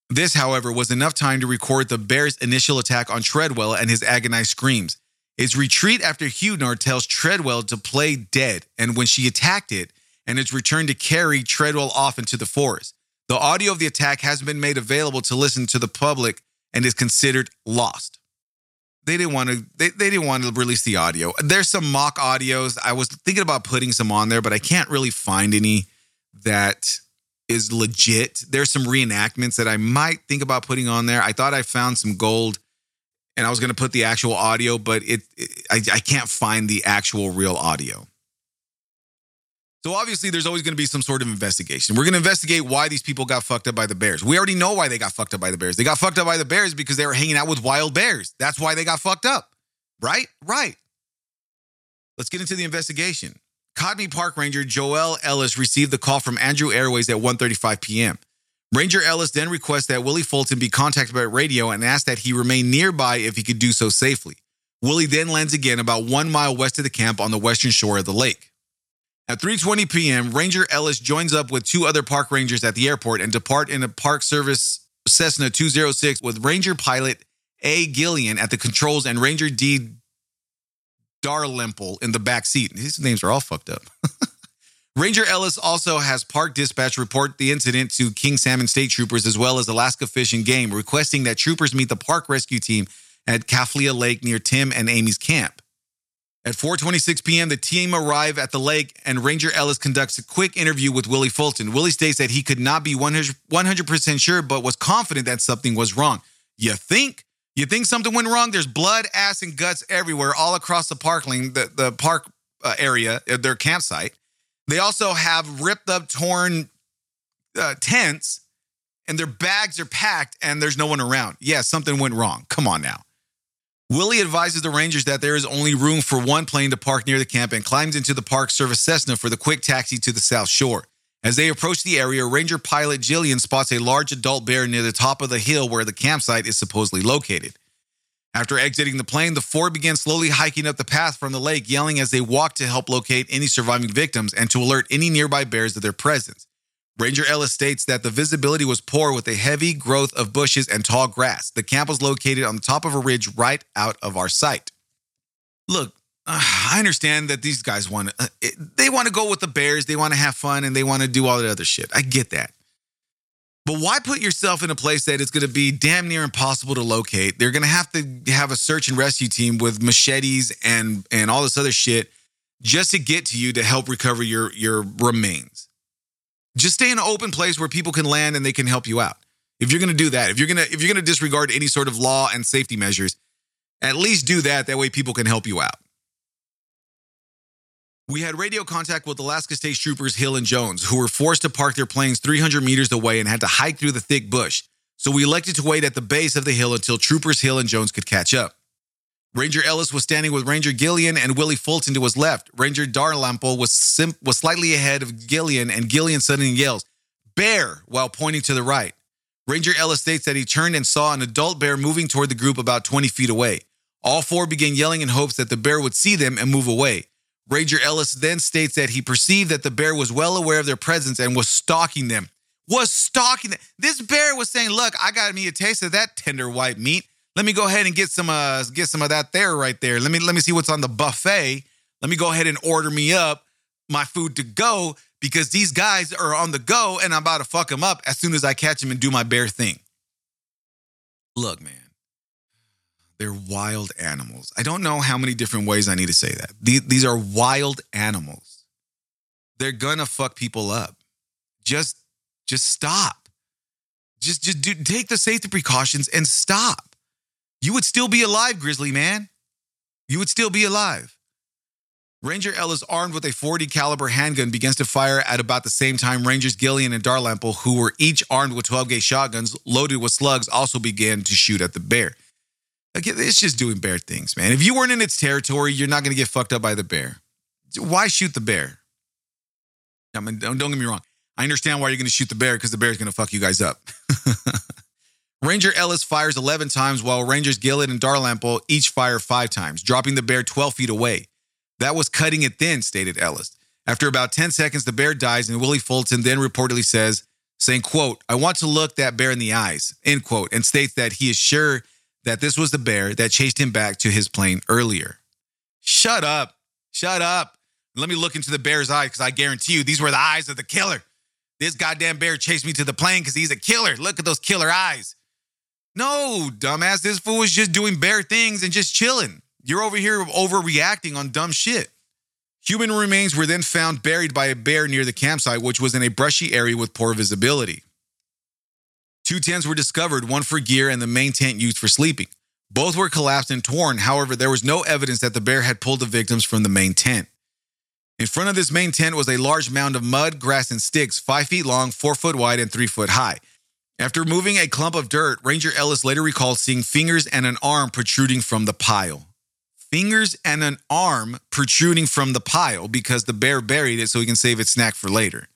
This, however, was enough time to record the bear's initial attack on Treadwell and his agonized screams. Its retreat after Huguenard tells Treadwell to play dead, and when she attacked it, and its return to carry Treadwell off into the forest. The audio of the attack has been made available to listen to the public and is considered lost they didn't want to they, they didn't want to release the audio. There's some mock audios. I was thinking about putting some on there but i can't really find any that is legit. There's some reenactments that i might think about putting on there. I thought i found some gold and i was going to put the actual audio but it, it I, I can't find the actual real audio so obviously, there's always going to be some sort of investigation. We're going to investigate why these people got fucked up by the Bears. We already know why they got fucked up by the Bears. They got fucked up by the Bears because they were hanging out with wild bears. That's why they got fucked up. Right? Right. Let's get into the investigation. Katmai Park Ranger Joel Ellis received the call from Andrew Airways at 1:35 p.m. Ranger Ellis then requests that Willie Fulton be contacted by radio and asks that he remain nearby if he could do so safely. Willie then lands again about one mile west of the camp on the western shore of the lake. At 3:20 p.m., Ranger Ellis joins up with two other park rangers at the airport and depart in a Park Service Cessna 206 with Ranger pilot A. Gillian at the controls and Ranger D. Dalrymple in the back seat. These names are all fucked up. Ranger Ellis also has Park Dispatch report the incident to King Salmon State Troopers as well as Alaska Fish and Game, requesting that troopers meet the park rescue team at Kaflia Lake near Tim and Amy's camp. At 4:26 p.m., the team arrive at the lake, and Ranger Ellis conducts a quick interview with Willie Fulton. Willie states that he could not be 100 percent sure, but was confident that something was wrong. You think? You think something went wrong? There's blood, ass, and guts everywhere, all across the parkling, the, the park uh, area, uh, their campsite. They also have ripped up, torn uh, tents, and their bags are packed, and there's no one around. Yeah, something went wrong. Come on now. Willie advises the Rangers that there is only room for one plane to park near the camp and climbs into the Park Service Cessna for the quick taxi to the South Shore. As they approach the area, Ranger pilot Gillian spots a large adult bear near the top of the hill where the campsite is supposedly located. After exiting the plane, the four begin slowly hiking up the path from the lake, yelling as they walk to help locate any surviving victims and to alert any nearby bears of their presence. Ranger Ellis states that the visibility was poor with a heavy growth of bushes and tall grass. The camp was located on the top of a ridge right out of our sight. Look, uh, I understand that these guys want uh, they want to go with the Bears, they want to have fun, and they want to do all that other shit. I get that. But why put yourself in a place that it's going to be damn near impossible to locate? They're going to have to have a search and rescue team with machetes and and all this other shit just to get to you to help recover your your remains. Just stay in an open place where people can land and they can help you out. If you're going to do that, if you're going to if you're going to disregard any sort of law and safety measures, at least do that that way people can help you out. We had radio contact with Alaska State Troopers Hill and Jones, who were forced to park their planes 300 meters away and had to hike through the thick bush. So we elected to wait at the base of the hill until Troopers Hill and Jones could catch up. Ranger Ellis was standing with Ranger Gillian and Willie Fulton to his left. Ranger Dalrymple was sim- was slightly ahead of Gillian, and Gillian suddenly yells, "Bear!" while pointing to the right. Ranger Ellis states that he turned and saw an adult bear moving toward the group about 20 feet away. All four began yelling in hopes that the bear would see them and move away. Ranger Ellis then states that he perceived that the bear was well aware of their presence and was stalking them. Was stalking them. This bear was saying, Look, I got me a taste of that tender white meat. Let me go ahead and get some uh get some of that there right there. Let me let me see what's on the buffet. Let me go ahead and order me up my food to go because these guys are on the go and I'm about to fuck them up as soon as I catch them and do my bear thing. Look, man. They're wild animals. I don't know how many different ways I need to say that. These, these are wild animals. They're gonna fuck people up. Just, just stop. Just, just do, take the safety precautions and stop. You would still be alive, Grizzly man. You would still be alive. Ranger Ellis, armed with a 40 caliber handgun, begins to fire at about the same time Rangers Gillian and Dalrymple, who were each armed with 12 gauge shotguns loaded with slugs, also began to shoot at the bear. Like, it's just doing bear things, man. If you weren't in its territory, you're not going to get fucked up by the bear. Why shoot the bear? I mean, don't, don't get me wrong. I understand why you're going to shoot the bear because the bear is going to fuck you guys up. Ranger Ellis fires 11 times, while Rangers Gillian and Dalrymple each fire five times, dropping the bear 12 feet away. That was cutting it thin, stated Ellis. After about 10 seconds, the bear dies, and Willie Fulton then reportedly says, saying, quote, I want to look that bear in the eyes, end quote, and states that he is sure that this was the bear that chased him back to his plane earlier. Shut up. Shut up. Let me look into the bear's eyes because I guarantee you these were the eyes of the killer. This goddamn bear chased me to the plane because he's a killer. Look at those killer eyes. No, dumbass. This fool is just doing bear things and just chilling. You're over here overreacting on dumb shit. Human remains were then found buried by a bear near the campsite, which was in a brushy area with poor visibility. Two tents were discovered, one for gear and the main tent used for sleeping. Both were collapsed and torn. However, there was no evidence that the bear had pulled the victims from the main tent. In front of this main tent was a large mound of mud, grass, and sticks, five feet long, four foot wide, and three foot high. After moving a clump of dirt, Ranger Ellis later recalled seeing fingers and an arm protruding from the pile fingers and an arm protruding from the pile because the bear buried it so he can save its snack for later.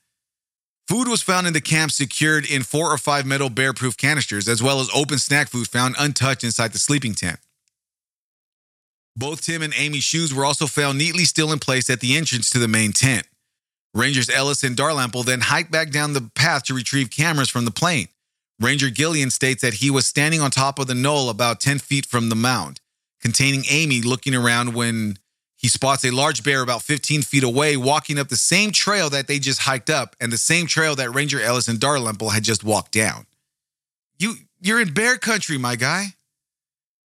Food was found in the camp secured in four or five metal bear proof canisters, as well as open snack food found untouched inside the sleeping tent. Both Tim and Amy's shoes were also found neatly still in place at the entrance to the main tent. Rangers Ellis and Dalrymple then hiked back down the path to retrieve cameras from the plane. Ranger Gillian states that he was standing on top of the knoll about 10 feet from the mound containing Amy looking around when he spots a large bear about 15 feet away walking up the same trail that they just hiked up and the same trail that Ranger Ellis and Dalrymple had just walked down. You you're in bear country, my guy.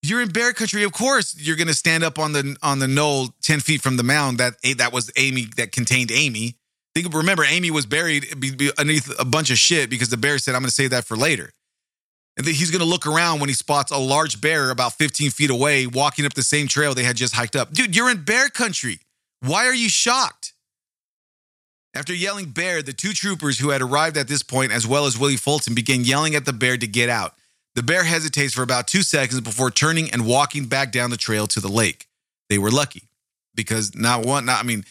You're in bear country. Of course, you're gonna stand up on the on the knoll 10 feet from the mound that that was Amy that contained Amy. Think remember, Amy was buried underneath a bunch of shit because the bear said, I'm gonna save that for later. And then he's going to look around when he spots a large bear about 15 feet away walking up the same trail they had just hiked up. Dude, you're in bear country. Why are you shocked? After yelling bear, the two troopers who had arrived at this point, as well as Willie Fulton, began yelling at the bear to get out. The bear hesitates for about two seconds before turning and walking back down the trail to the lake. They were lucky because not one, not, I mean,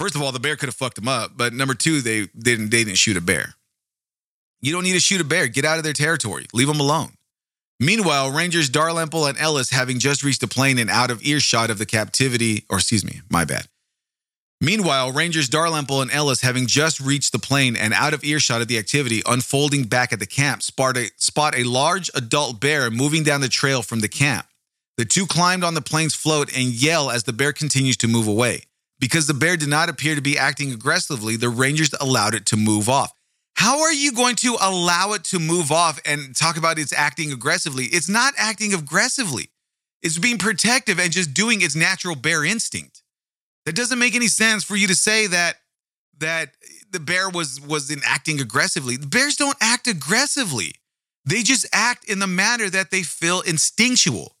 first of all, the bear could have fucked them up, but number two, they, they didn't, they didn't shoot a bear. You don't need to shoot a bear. Get out of their territory. Leave them alone. Meanwhile, Rangers Dalrymple and Ellis, having just reached the plane and out of earshot of the captivity, or excuse me, my bad. Meanwhile, Rangers Dalrymple and Ellis, having just reached the plane and out of earshot of the activity unfolding back at the camp, spot a, spot a large adult bear moving down the trail from the camp. The two climbed on the plane's float and yell as the bear continues to move away. Because the bear did not appear to be acting aggressively, the Rangers allowed it to move off. How are you going to allow it to move off and talk about its acting aggressively? It's not acting aggressively. It's being protective and just doing its natural bear instinct. That doesn't make any sense for you to say that that the bear was was in acting aggressively. The bears don't act aggressively. They just act in the manner that they feel instinctual.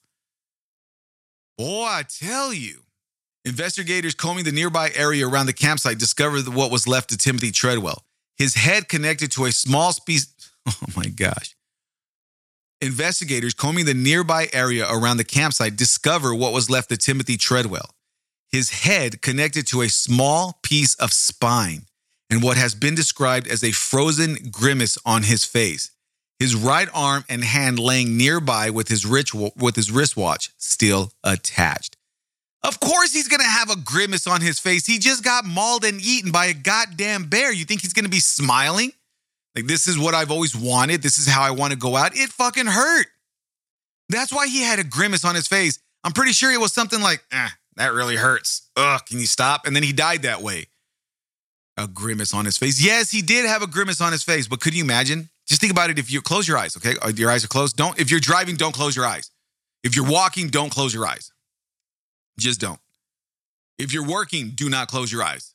Boy, I tell you. Investigators combing the nearby area around the campsite discovered what was left of Timothy Treadwell his head connected to a small species. Oh my gosh. Investigators combing the nearby area around the campsite discover what was left of Timothy Treadwell. His head connected to a small piece of spine and what has been described as a frozen grimace on his face. His right arm and hand laying nearby with his, rich, with his wristwatch still attached. Of course, he's gonna have a grimace on his face. He just got mauled and eaten by a goddamn bear. You think he's gonna be smiling? Like, this is what I've always wanted. This is how I wanna go out. It fucking hurt. That's why he had a grimace on his face. I'm pretty sure it was something like, eh, that really hurts. Ugh, can you stop? And then he died that way. A grimace on his face. Yes, he did have a grimace on his face, but could you imagine? Just think about it if you close your eyes, okay? Your eyes are closed. Don't, if you're driving, don't close your eyes. If you're walking, don't close your eyes. Just don't. If you're working, do not close your eyes.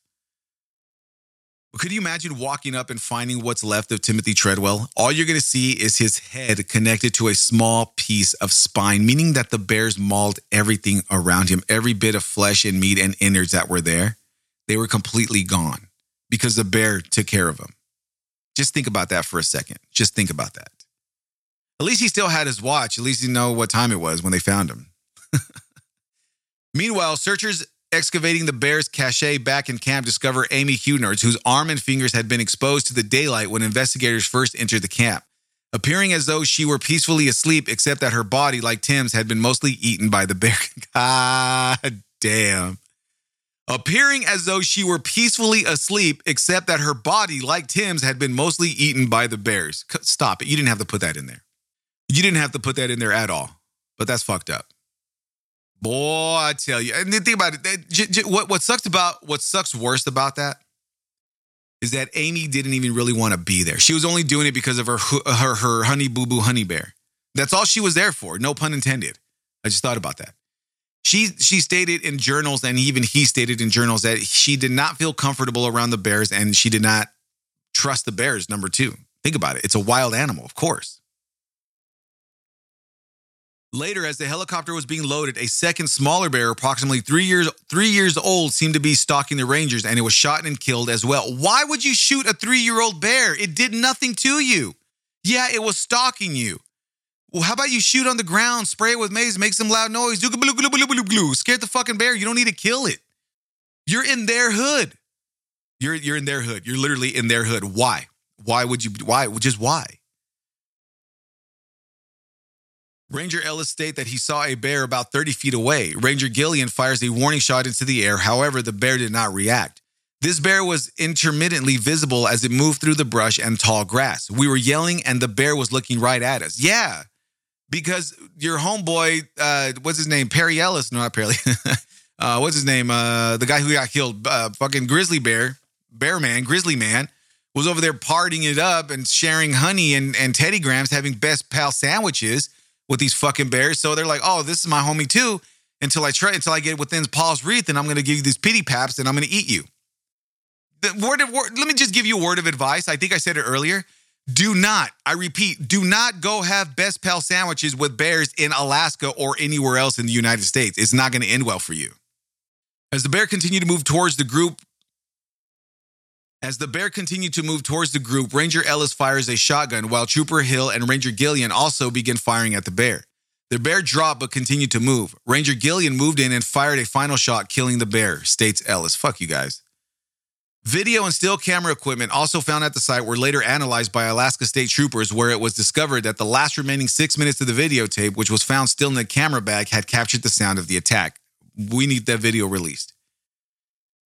Could you imagine walking up and finding what's left of Timothy Treadwell? All you're going to see is his head connected to a small piece of spine, meaning that the bears mauled everything around him, every bit of flesh and meat and innards that were there. They were completely gone because the bear took care of him. Just think about that for a second. Just think about that. At least he still had his watch. At least he know what time it was when they found him. Meanwhile, searchers excavating the bear's cache back in camp discover Amy Huguenards, whose arm and fingers had been exposed to the daylight when investigators first entered the camp, appearing as though she were peacefully asleep, except that her body, like Tim's, had been mostly eaten by the bear. God damn. Appearing as though she were peacefully asleep, except that her body, like Tim's, had been mostly eaten by the bears. Stop it. You didn't have to put that in there. You didn't have to put that in there at all. But that's fucked up. Boy, I tell you. And think about it. What what sucks about what sucks worst about that is that Amy didn't even really want to be there. She was only doing it because of her her her honey boo boo honey bear. That's all she was there for. No pun intended. I just thought about that. She she stated in journals, and even he stated in journals that she did not feel comfortable around the bears, and she did not trust the bears. Number two, think about it. It's a wild animal, of course. Later, as the helicopter was being loaded, a second smaller bear, approximately three years three years old, seemed to be stalking the Rangers, and it was shot and killed as well. Why would you shoot a three year old bear? It did nothing to you. Yeah, it was stalking you. Well, how about you shoot on the ground, spray it with mace, make some loud noise, glue, glue, glue, glue, glue, glue, scared the fucking bear. You don't need to kill it. You're in their hood. You're you're in their hood. You're literally in their hood. Why? Why would you? Why? Just why? Ranger Ellis state that he saw a bear about 30 feet away. Ranger Gillian fires a warning shot into the air. However, the bear did not react. This bear was intermittently visible as it moved through the brush and tall grass. We were yelling, and the bear was looking right at us. Yeah, because your homeboy, uh, what's his name? Perry Ellis. No, not Perry. uh, what's his name? Uh, the guy who got killed, uh, fucking Grizzly Bear, Bear Man, Grizzly Man, was over there partying it up and sharing honey and, and Teddy Grahams, having best pal sandwiches with these fucking bears. So they're like, oh, this is my homie too. Until I try, until I get within Paul's reach, and I'm to give you these pity paps, and I'm to eat you. The word of word, let me just give you a word of advice. I think I said it earlier. Do not, I repeat, do not go have best pal sandwiches with bears in Alaska or anywhere else in the United States. It's not to end well for you. As the bear continued to move towards the group, as the bear continued to move towards the group, Ranger Ellis fires a shotgun while Trooper Hill and Ranger Gillian also begin firing at the bear. The bear dropped but continued to move. Ranger Gillian moved in and fired a final shot, killing the bear, states Ellis. Fuck you guys. Video and still camera equipment also found at the site were later analyzed by Alaska State Troopers, where it was discovered that the last remaining six minutes of the videotape, which was found still in the camera bag, had captured the sound of the attack. We need that video released.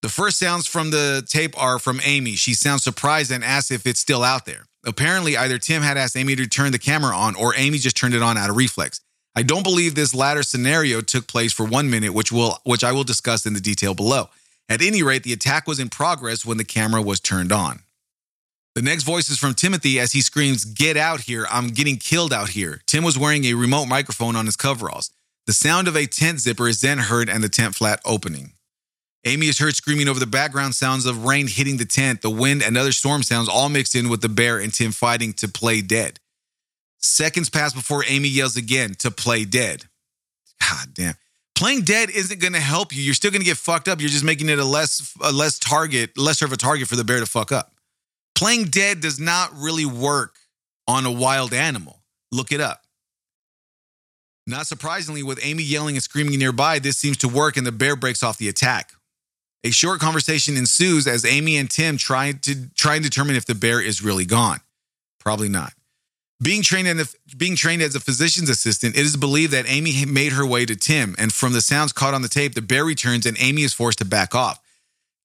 The first sounds from the tape are from Amy. She sounds surprised and asks if it's still out there. Apparently, either Tim had asked Amy to turn the camera on or Amy just turned it on out of reflex. I don't believe this latter scenario took place for one minute, which will which I will discuss in the detail below. At any rate, the attack was in progress when the camera was turned on. The next voice is from Timothy as he screams, Get out here, I'm getting killed out here. Tim was wearing a remote microphone on his coveralls. The sound of a tent zipper is then heard and the tent flap opening. Amy is heard screaming over the background sounds of rain hitting the tent, the wind, and other storm sounds all mixed in with the bear and Tim fighting to play dead. Seconds pass before Amy yells again to play dead. God damn. Playing dead isn't going to help you. You're still going to get fucked up. You're just making it a less a less target, lesser of a target for the bear to fuck up. Playing dead does not really work on a wild animal. Look it up. Not surprisingly, with Amy yelling and screaming nearby, this seems to work and the bear breaks off the attack. A short conversation ensues as Amy and Tim try to try and determine if the bear is really gone. Probably not. Being trained, in the, being trained as a physician's assistant, it is believed that Amy made her way to Tim, and from the sounds caught on the tape, the bear returns and Amy is forced to back off.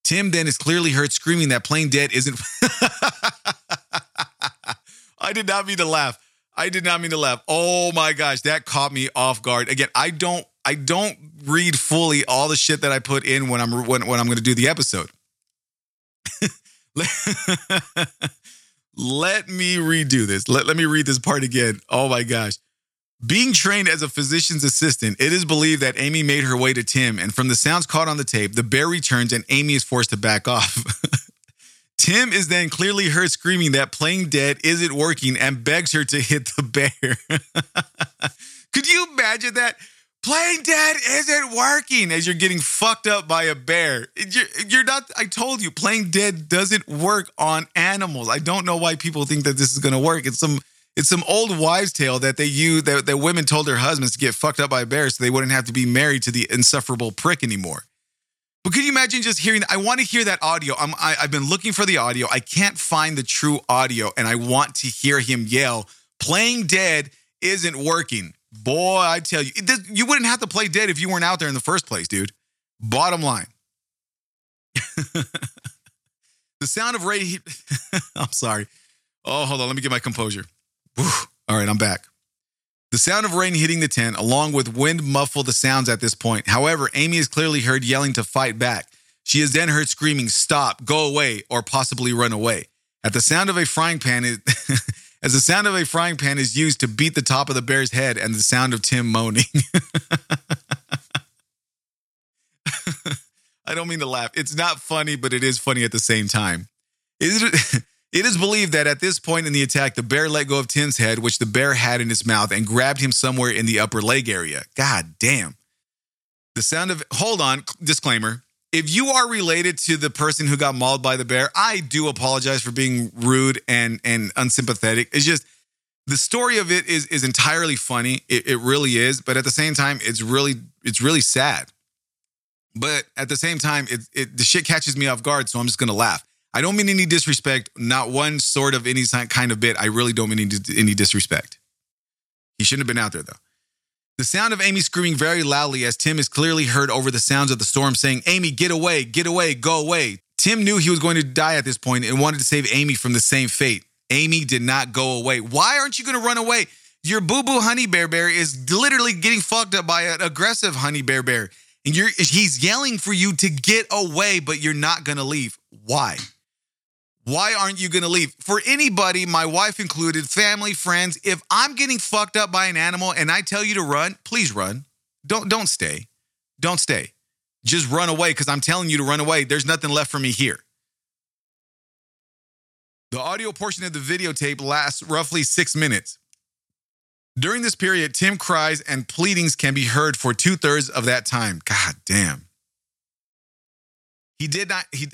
Tim then is clearly heard screaming that plain dead isn't. I did not mean to laugh. I did not mean to laugh. Oh my gosh, that caught me off guard. Again, I don't I don't read fully all the shit that I put in when I'm when, when I'm going to do the episode. let me redo this. Let, let me read this part again. Oh my gosh. Being trained as a physician's assistant, it is believed that Amy made her way to Tim, and from the sounds caught on the tape, the bear returns and Amy is forced to back off. Tim is then clearly heard screaming that playing dead isn't working and begs her to hit the bear. Could you imagine that? Playing dead isn't working as you're getting fucked up by a bear. You're, you're, not, I told you, playing dead doesn't work on animals. I don't know why people think that this is gonna work. It's some it's some old wives' tale that they use that, that women told their husbands to get fucked up by a bear so they wouldn't have to be married to the insufferable prick anymore. But could you imagine just hearing? I want to hear that audio. I'm, I, I've been looking for the audio. I can't find the true audio, and I want to hear him yell, "Playing dead isn't working." Boy, I tell you, this, you wouldn't have to play dead if you weren't out there in the first place, dude. Bottom line. the sound of Ray. I'm sorry. Oh, hold on. Let me get my composure. Whew. All right, I'm back. The sound of rain hitting the tent, along with wind, muffle the sounds at this point. However, Amy is clearly heard yelling to fight back. She is then heard screaming, Stop, go away, or possibly run away. At the sound of a frying pan, it, as the sound of a frying pan is used to beat the top of the bear's head, and the sound of Tim moaning. I don't mean to laugh. It's not funny, but it is funny at the same time. It? Is believed that at this point in the attack, the bear let go of Tim's head, which the bear had in its mouth, and grabbed him somewhere in the upper leg area. God damn. The sound of, hold on, disclaimer. If you are related to the person who got mauled by the bear, I do apologize for being rude and, and unsympathetic. It's just, the story of it is, is entirely funny. It, it really is. But at the same time, it's really, it's really sad. But at the same time, it, it, the shit catches me off guard. So I'm just to laugh. I don't mean any disrespect, not one sort of any kind of bit. I really don't mean any disrespect. He shouldn't have been out there though. The sound of Amy screaming very loudly as Tim is clearly heard over the sounds of the storm saying, Amy, get away, get away, go away. Tim knew he was going to die at this point and wanted to save Amy from the same fate. Amy did not go away. Why aren't you going to run away? Your boo boo honey bear bear is literally getting fucked up by an aggressive honey bear bear. And you're, he's yelling for you to get away, but you're not going to leave. Why? Why aren't you going to leave? For anybody, my wife included, family, friends, if I'm getting fucked up by an animal and I tell you to run, please run. Don't don't stay. Don't stay. Just run away cuz I'm telling you to run away. There's nothing left for me here. The audio portion of the videotape lasts roughly 6 minutes. During this period, Tim cries and pleadings can be heard for two thirds of that time. God damn. He did not, he,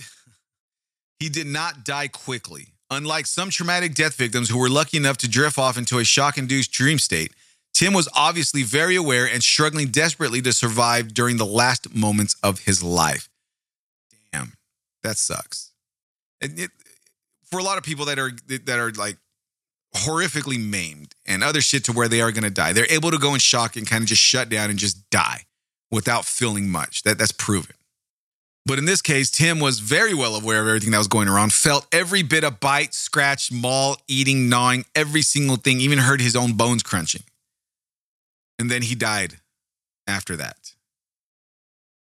he did not die quickly. Unlike some traumatic death victims who were lucky enough to drift off into a shock induced dream state, Tim was obviously very aware and struggling desperately to survive during the last moments of his life. Damn, that sucks. It, it, for a lot of people that are that are like horrifically maimed and other shit to where they are going to die, they're able to go in shock and kind of just shut down and just die without feeling much. That that's proven. But in this case, Tim was very well aware of everything that was going around, felt every bit of bite, scratch, maul, eating, gnawing, every single thing, even heard his own bones crunching. And then he died after that.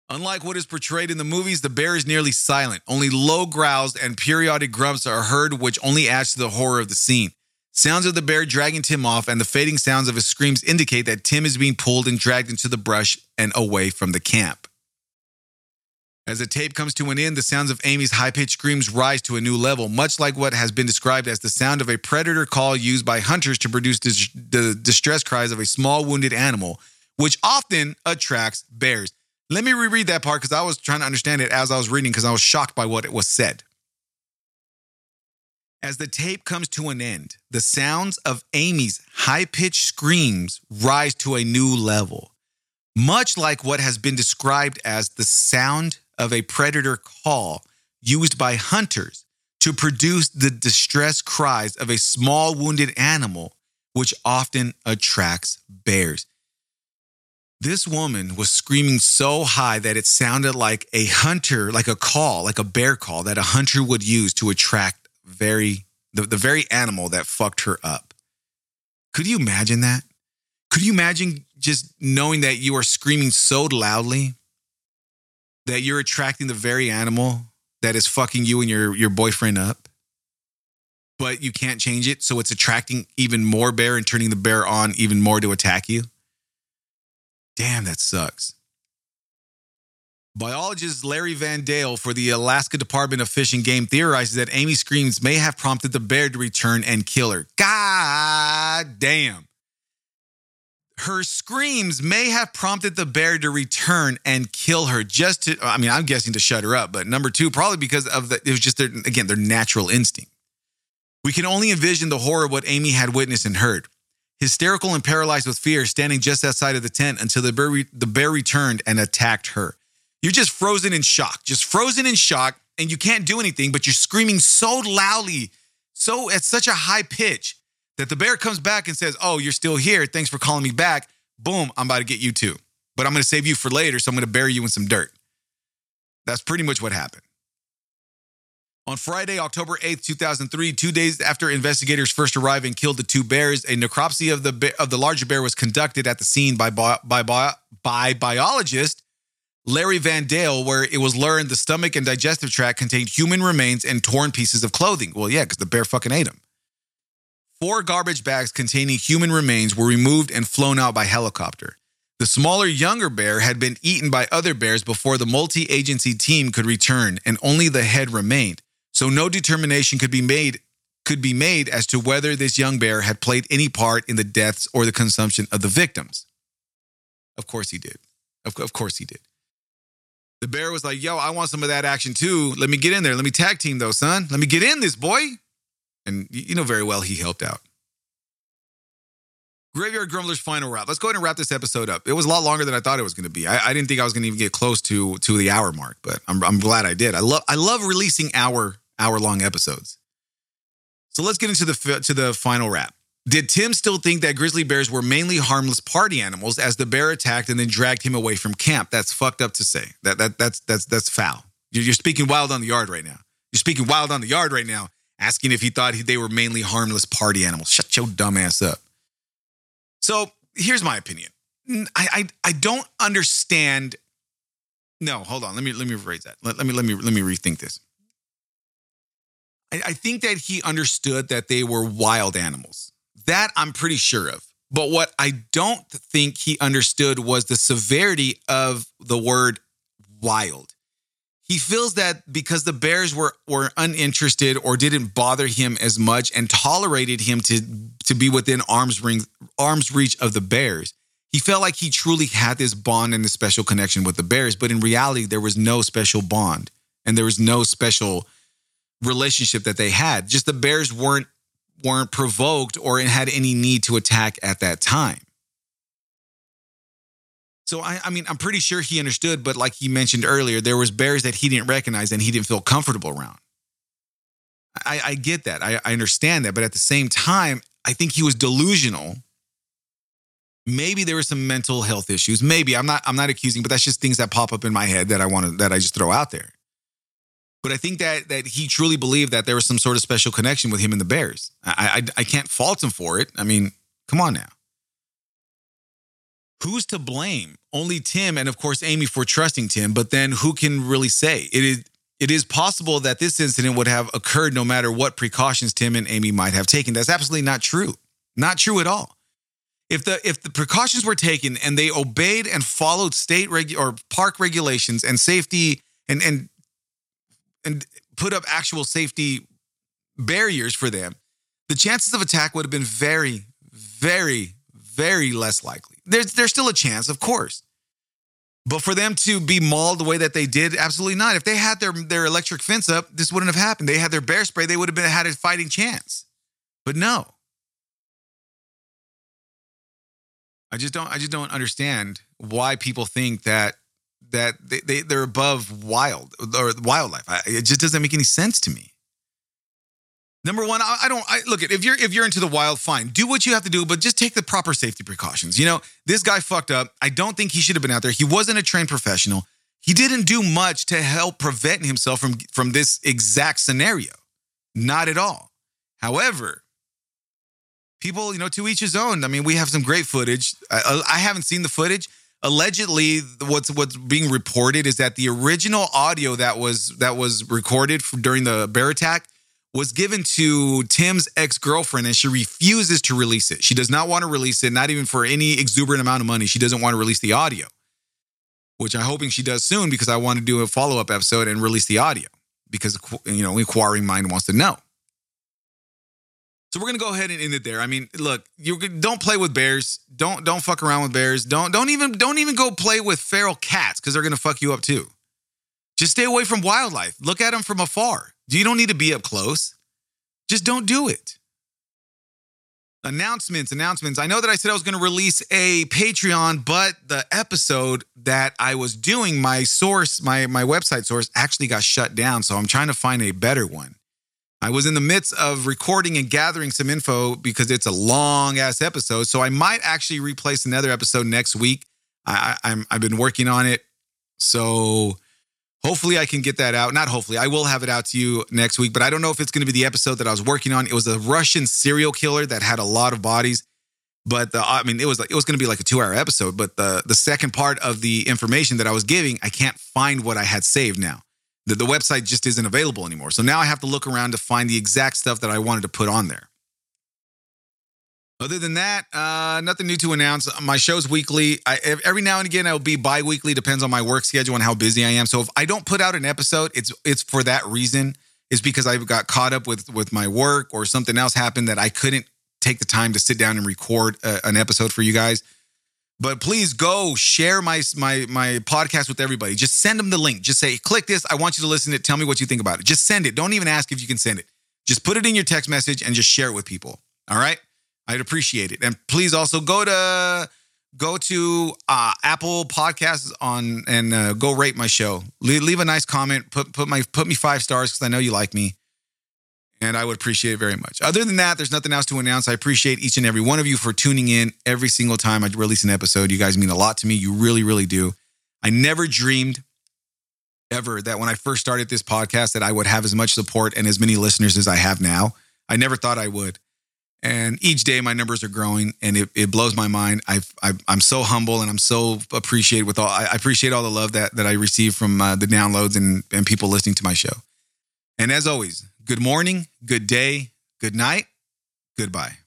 Unlike what is portrayed in the movies, the bear is nearly silent. Only low growls and periodic grunts are heard, which only adds to the horror of the scene. Sounds of the bear dragging Tim off and the fading sounds of his screams indicate that Tim is being pulled and dragged into the brush and away from the camp. As the tape comes to an end, the sounds of Amy's high pitched screams rise to a new level, much like what has been described as the sound of a predator call used by hunters to produce dis- the distress cries of a small wounded animal, which often attracts bears. Let me reread that part because I was trying to understand it as I was reading because I was shocked by what it was said. As the tape comes to an end, the sounds of Amy's high pitched screams rise to a new level, much like what has been described as the sound of a predator call used by hunters to produce the distress cries of a small wounded animal, which often attracts bears. This woman was screaming so high that it sounded like a hunter, like a call, like a bear call that a hunter would use to attract very the, the very animal that fucked her up. Could you imagine that? Could you imagine just knowing that you are screaming so loudly that you're attracting the very animal that is fucking you and your, your boyfriend up. but you can't change it. So it's attracting even more bear and turning the bear on even more to attack you. Damn, that sucks. Biologist Larry Van Daele for the Alaska Department of Fish and Game theorizes that Amy's screams may have prompted the bear to return and kill her. God damn. Her screams may have prompted the bear to return and kill her just to, I mean, I'm guessing to shut her up, but number two, probably because of the, it was just their, again, their natural instinct. We can only envision the horror of what Amy had witnessed and heard. Hysterical and paralyzed with fear, standing just outside of the tent until the bear, re- the bear returned and attacked her. You're just frozen in shock, just frozen in shock, and you can't do anything, but you're screaming so loudly, so at such a high pitch that the bear comes back and says, Oh, you're still here. Thanks for calling me back. Boom, I'm about to get you too. But I'm going to save you for later, so I'm going to bury you in some dirt. That's pretty much what happened. On Friday, October 8th, 2003, two days after investigators first arrived and killed the two bears, a necropsy of the, of the larger bear was conducted at the scene by, by, by, by biologist Larry Van Daele, where it was learned the stomach and digestive tract contained human remains and torn pieces of clothing. Well, yeah, because the bear fucking ate them. Four garbage bags containing human remains were removed and flown out by helicopter. The smaller, younger bear had been eaten by other bears before the multi agency team could return, and only the head remained. So no determination could be made could be made as to whether this young bear had played any part in the deaths or the consumption of the victims. Of course he did. Of, of course he did. The bear was like, yo, I want some of that action too. Let me get in there. Let me tag team though, son. Let me get in this, boy. And you know very well he helped out. Graveyard Grumbler's final wrap. Let's go ahead and wrap this episode up. It was a lot longer than I thought it was going to be. I, I, didn't think I was going to even get close to to the hour mark, but I'm, I'm glad I did. I love I love releasing hour hour long episodes. So let's get into the to the final wrap. Did Tim still think that grizzly bears were mainly harmless party animals as the bear attacked and then dragged him away from camp? That's fucked up to say. That that that's that's that's foul. You're, you're speaking wild on the yard right now. You're speaking wild on the yard right now, asking if he thought they were mainly harmless party animals. Shut your dumb ass up. So here's my opinion. I I, I don't understand. No, hold on. Let me let me rephrase that. Let, let me let me let me rethink this. I, I think that he understood that they were wild animals that I'm pretty sure of. But what I don't think he understood was the severity of the word wild. He feels that because the Bears were, were uninterested or didn't bother him as much and tolerated him to, to be within arm's, ring, arm's reach of the Bears, he felt like he truly had this bond and this special connection with the Bears. But in reality, there was no special bond and there was no special relationship that they had. Just the Bears weren't weren't provoked or had any need to attack at that time. So I, I, mean, I'm pretty sure he understood, but like he mentioned earlier, there was bears that he didn't recognize and he didn't feel comfortable around. I, I get that. I, I understand that, but at the same time, I think he was delusional. Maybe there were some mental health issues. Maybe I'm not. I'm not accusing, but that's just things that pop up in my head that I want to that I just throw out there. But I think that that he truly believed that there was some sort of special connection with him and the Bears. I, I, I can't fault him for it. I mean, come on now. Who's to blame? Only Tim and of course Amy for trusting Tim, but then who can really say? It is it is possible that this incident would have occurred no matter what precautions Tim and Amy might have taken. That's absolutely not true. Not true at all. If the if the precautions were taken and they obeyed and followed state reg or park regulations and safety and and and put up actual safety barriers for them, the chances of attack would have been very, very, very less likely. There's there's still a chance, of course. But for them to be mauled the way that they did, absolutely not. If they had their, their electric fence up, this wouldn't have happened. They had their bear spray, they would have been had a fighting chance. But no. I just don't I just don't understand why people think that that they, they they're above wild or wildlife. I, it just doesn't make any sense to me. Number one, I, I don't. I, look at if you're if you're into the wild, fine, do what you have to do, but just take the proper safety precautions. You know, this guy fucked up. I don't think he should have been out there. He wasn't a trained professional. He didn't do much to help prevent himself from from this exact scenario. Not at all. However, people, you know, to each his own. I mean, we have some great footage. I, I haven't seen the footage allegedly what's what's being reported is that the original audio that was that was recorded during the bear attack was given to Tim's ex girlfriend and she refuses to release it. She does not want to release it, not even for any exuberant amount of money. She doesn't want to release the audio, which I'm hoping she does soon because I want to do a follow up episode and release the audio because, you know, inquiring mind wants to know. So we're gonna go ahead and end it there. I mean, look, you don't play with bears. Don't don't fuck around with bears. Don't don't even don't even go play with feral cats because they're gonna fuck you up too. Just stay away from wildlife. Look at them from afar. You don't need to be up close. Just don't do it. Announcements, announcements. I know that I said I was going to release a Patreon, but the episode that I was doing, my source, my my website source, actually got shut down. So I'm trying to find a better one. I was in the midst of recording and gathering some info because it's a long ass episode. So I might actually replace another episode next week. I, I'm I've been working on it. So hopefully I can get that out. Not hopefully, I will have it out to you next week, but I don't know if it's going to be the episode that I was working on. It was a Russian serial killer that had a lot of bodies. But the, I mean, it was like it was going to be like a two-hour episode. But the the second part of the information that I was giving, I can't find what I had saved now the, the website just isn't available anymore. So now I have to look around to find the exact stuff that I wanted to put on there. Other than that, uh, nothing new to announce. My show's weekly. I, every now and again, I'll be bi-weekly, depends on my work schedule and how busy I am. So if I don't put out an episode, it's it's for that reason. It's because I got caught up with with my work or something else happened that I couldn't take the time to sit down and record a, an episode for you guys. But please go share my my my podcast with everybody. Just send them the link. Just say, click this. I want you to listen to it. Tell me what you think about it. Just send it. Don't even ask if you can send it. Just put it in your text message and just share it with people. All right. I'd appreciate it. And please also go to go to uh, Apple Podcasts on and uh, go rate my show. Leave, leave, a nice comment. Put put my put me five stars because I know you like me and I would appreciate it very much. Other than that, there's nothing else to announce. I appreciate each and every one of you for tuning in every single time I release an episode. You guys mean a lot to me. You really, really do. I never dreamed ever that when I first started this podcast that I would have as much support and as many listeners as I have now. I never thought I would. And each day my numbers are growing and it, it blows my mind. i am so humble and I'm so appreciated with all, I appreciate all the love that, that I receive from uh, the downloads and, and people listening to my show. And as always, good morning, good day, good night, goodbye.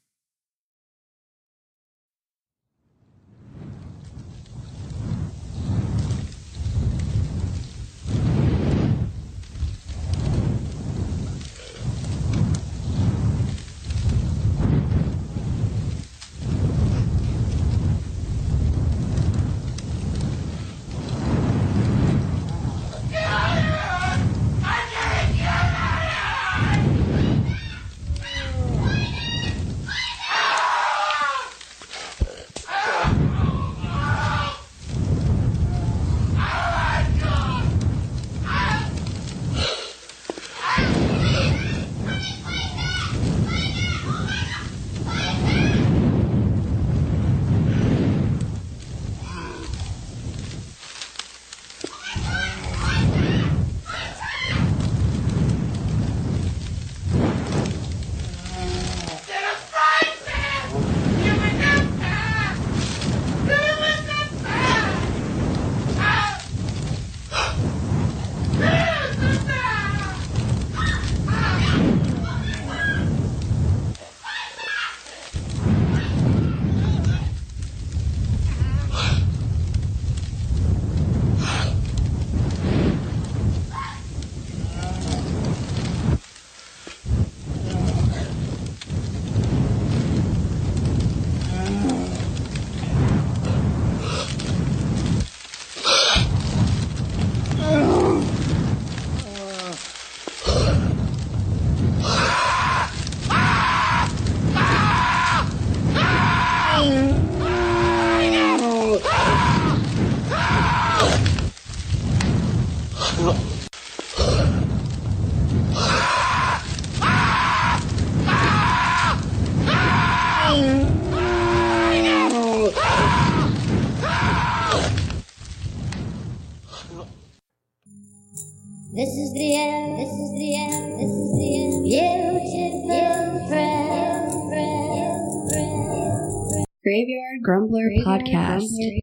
Graveyard Grumbler Podcast.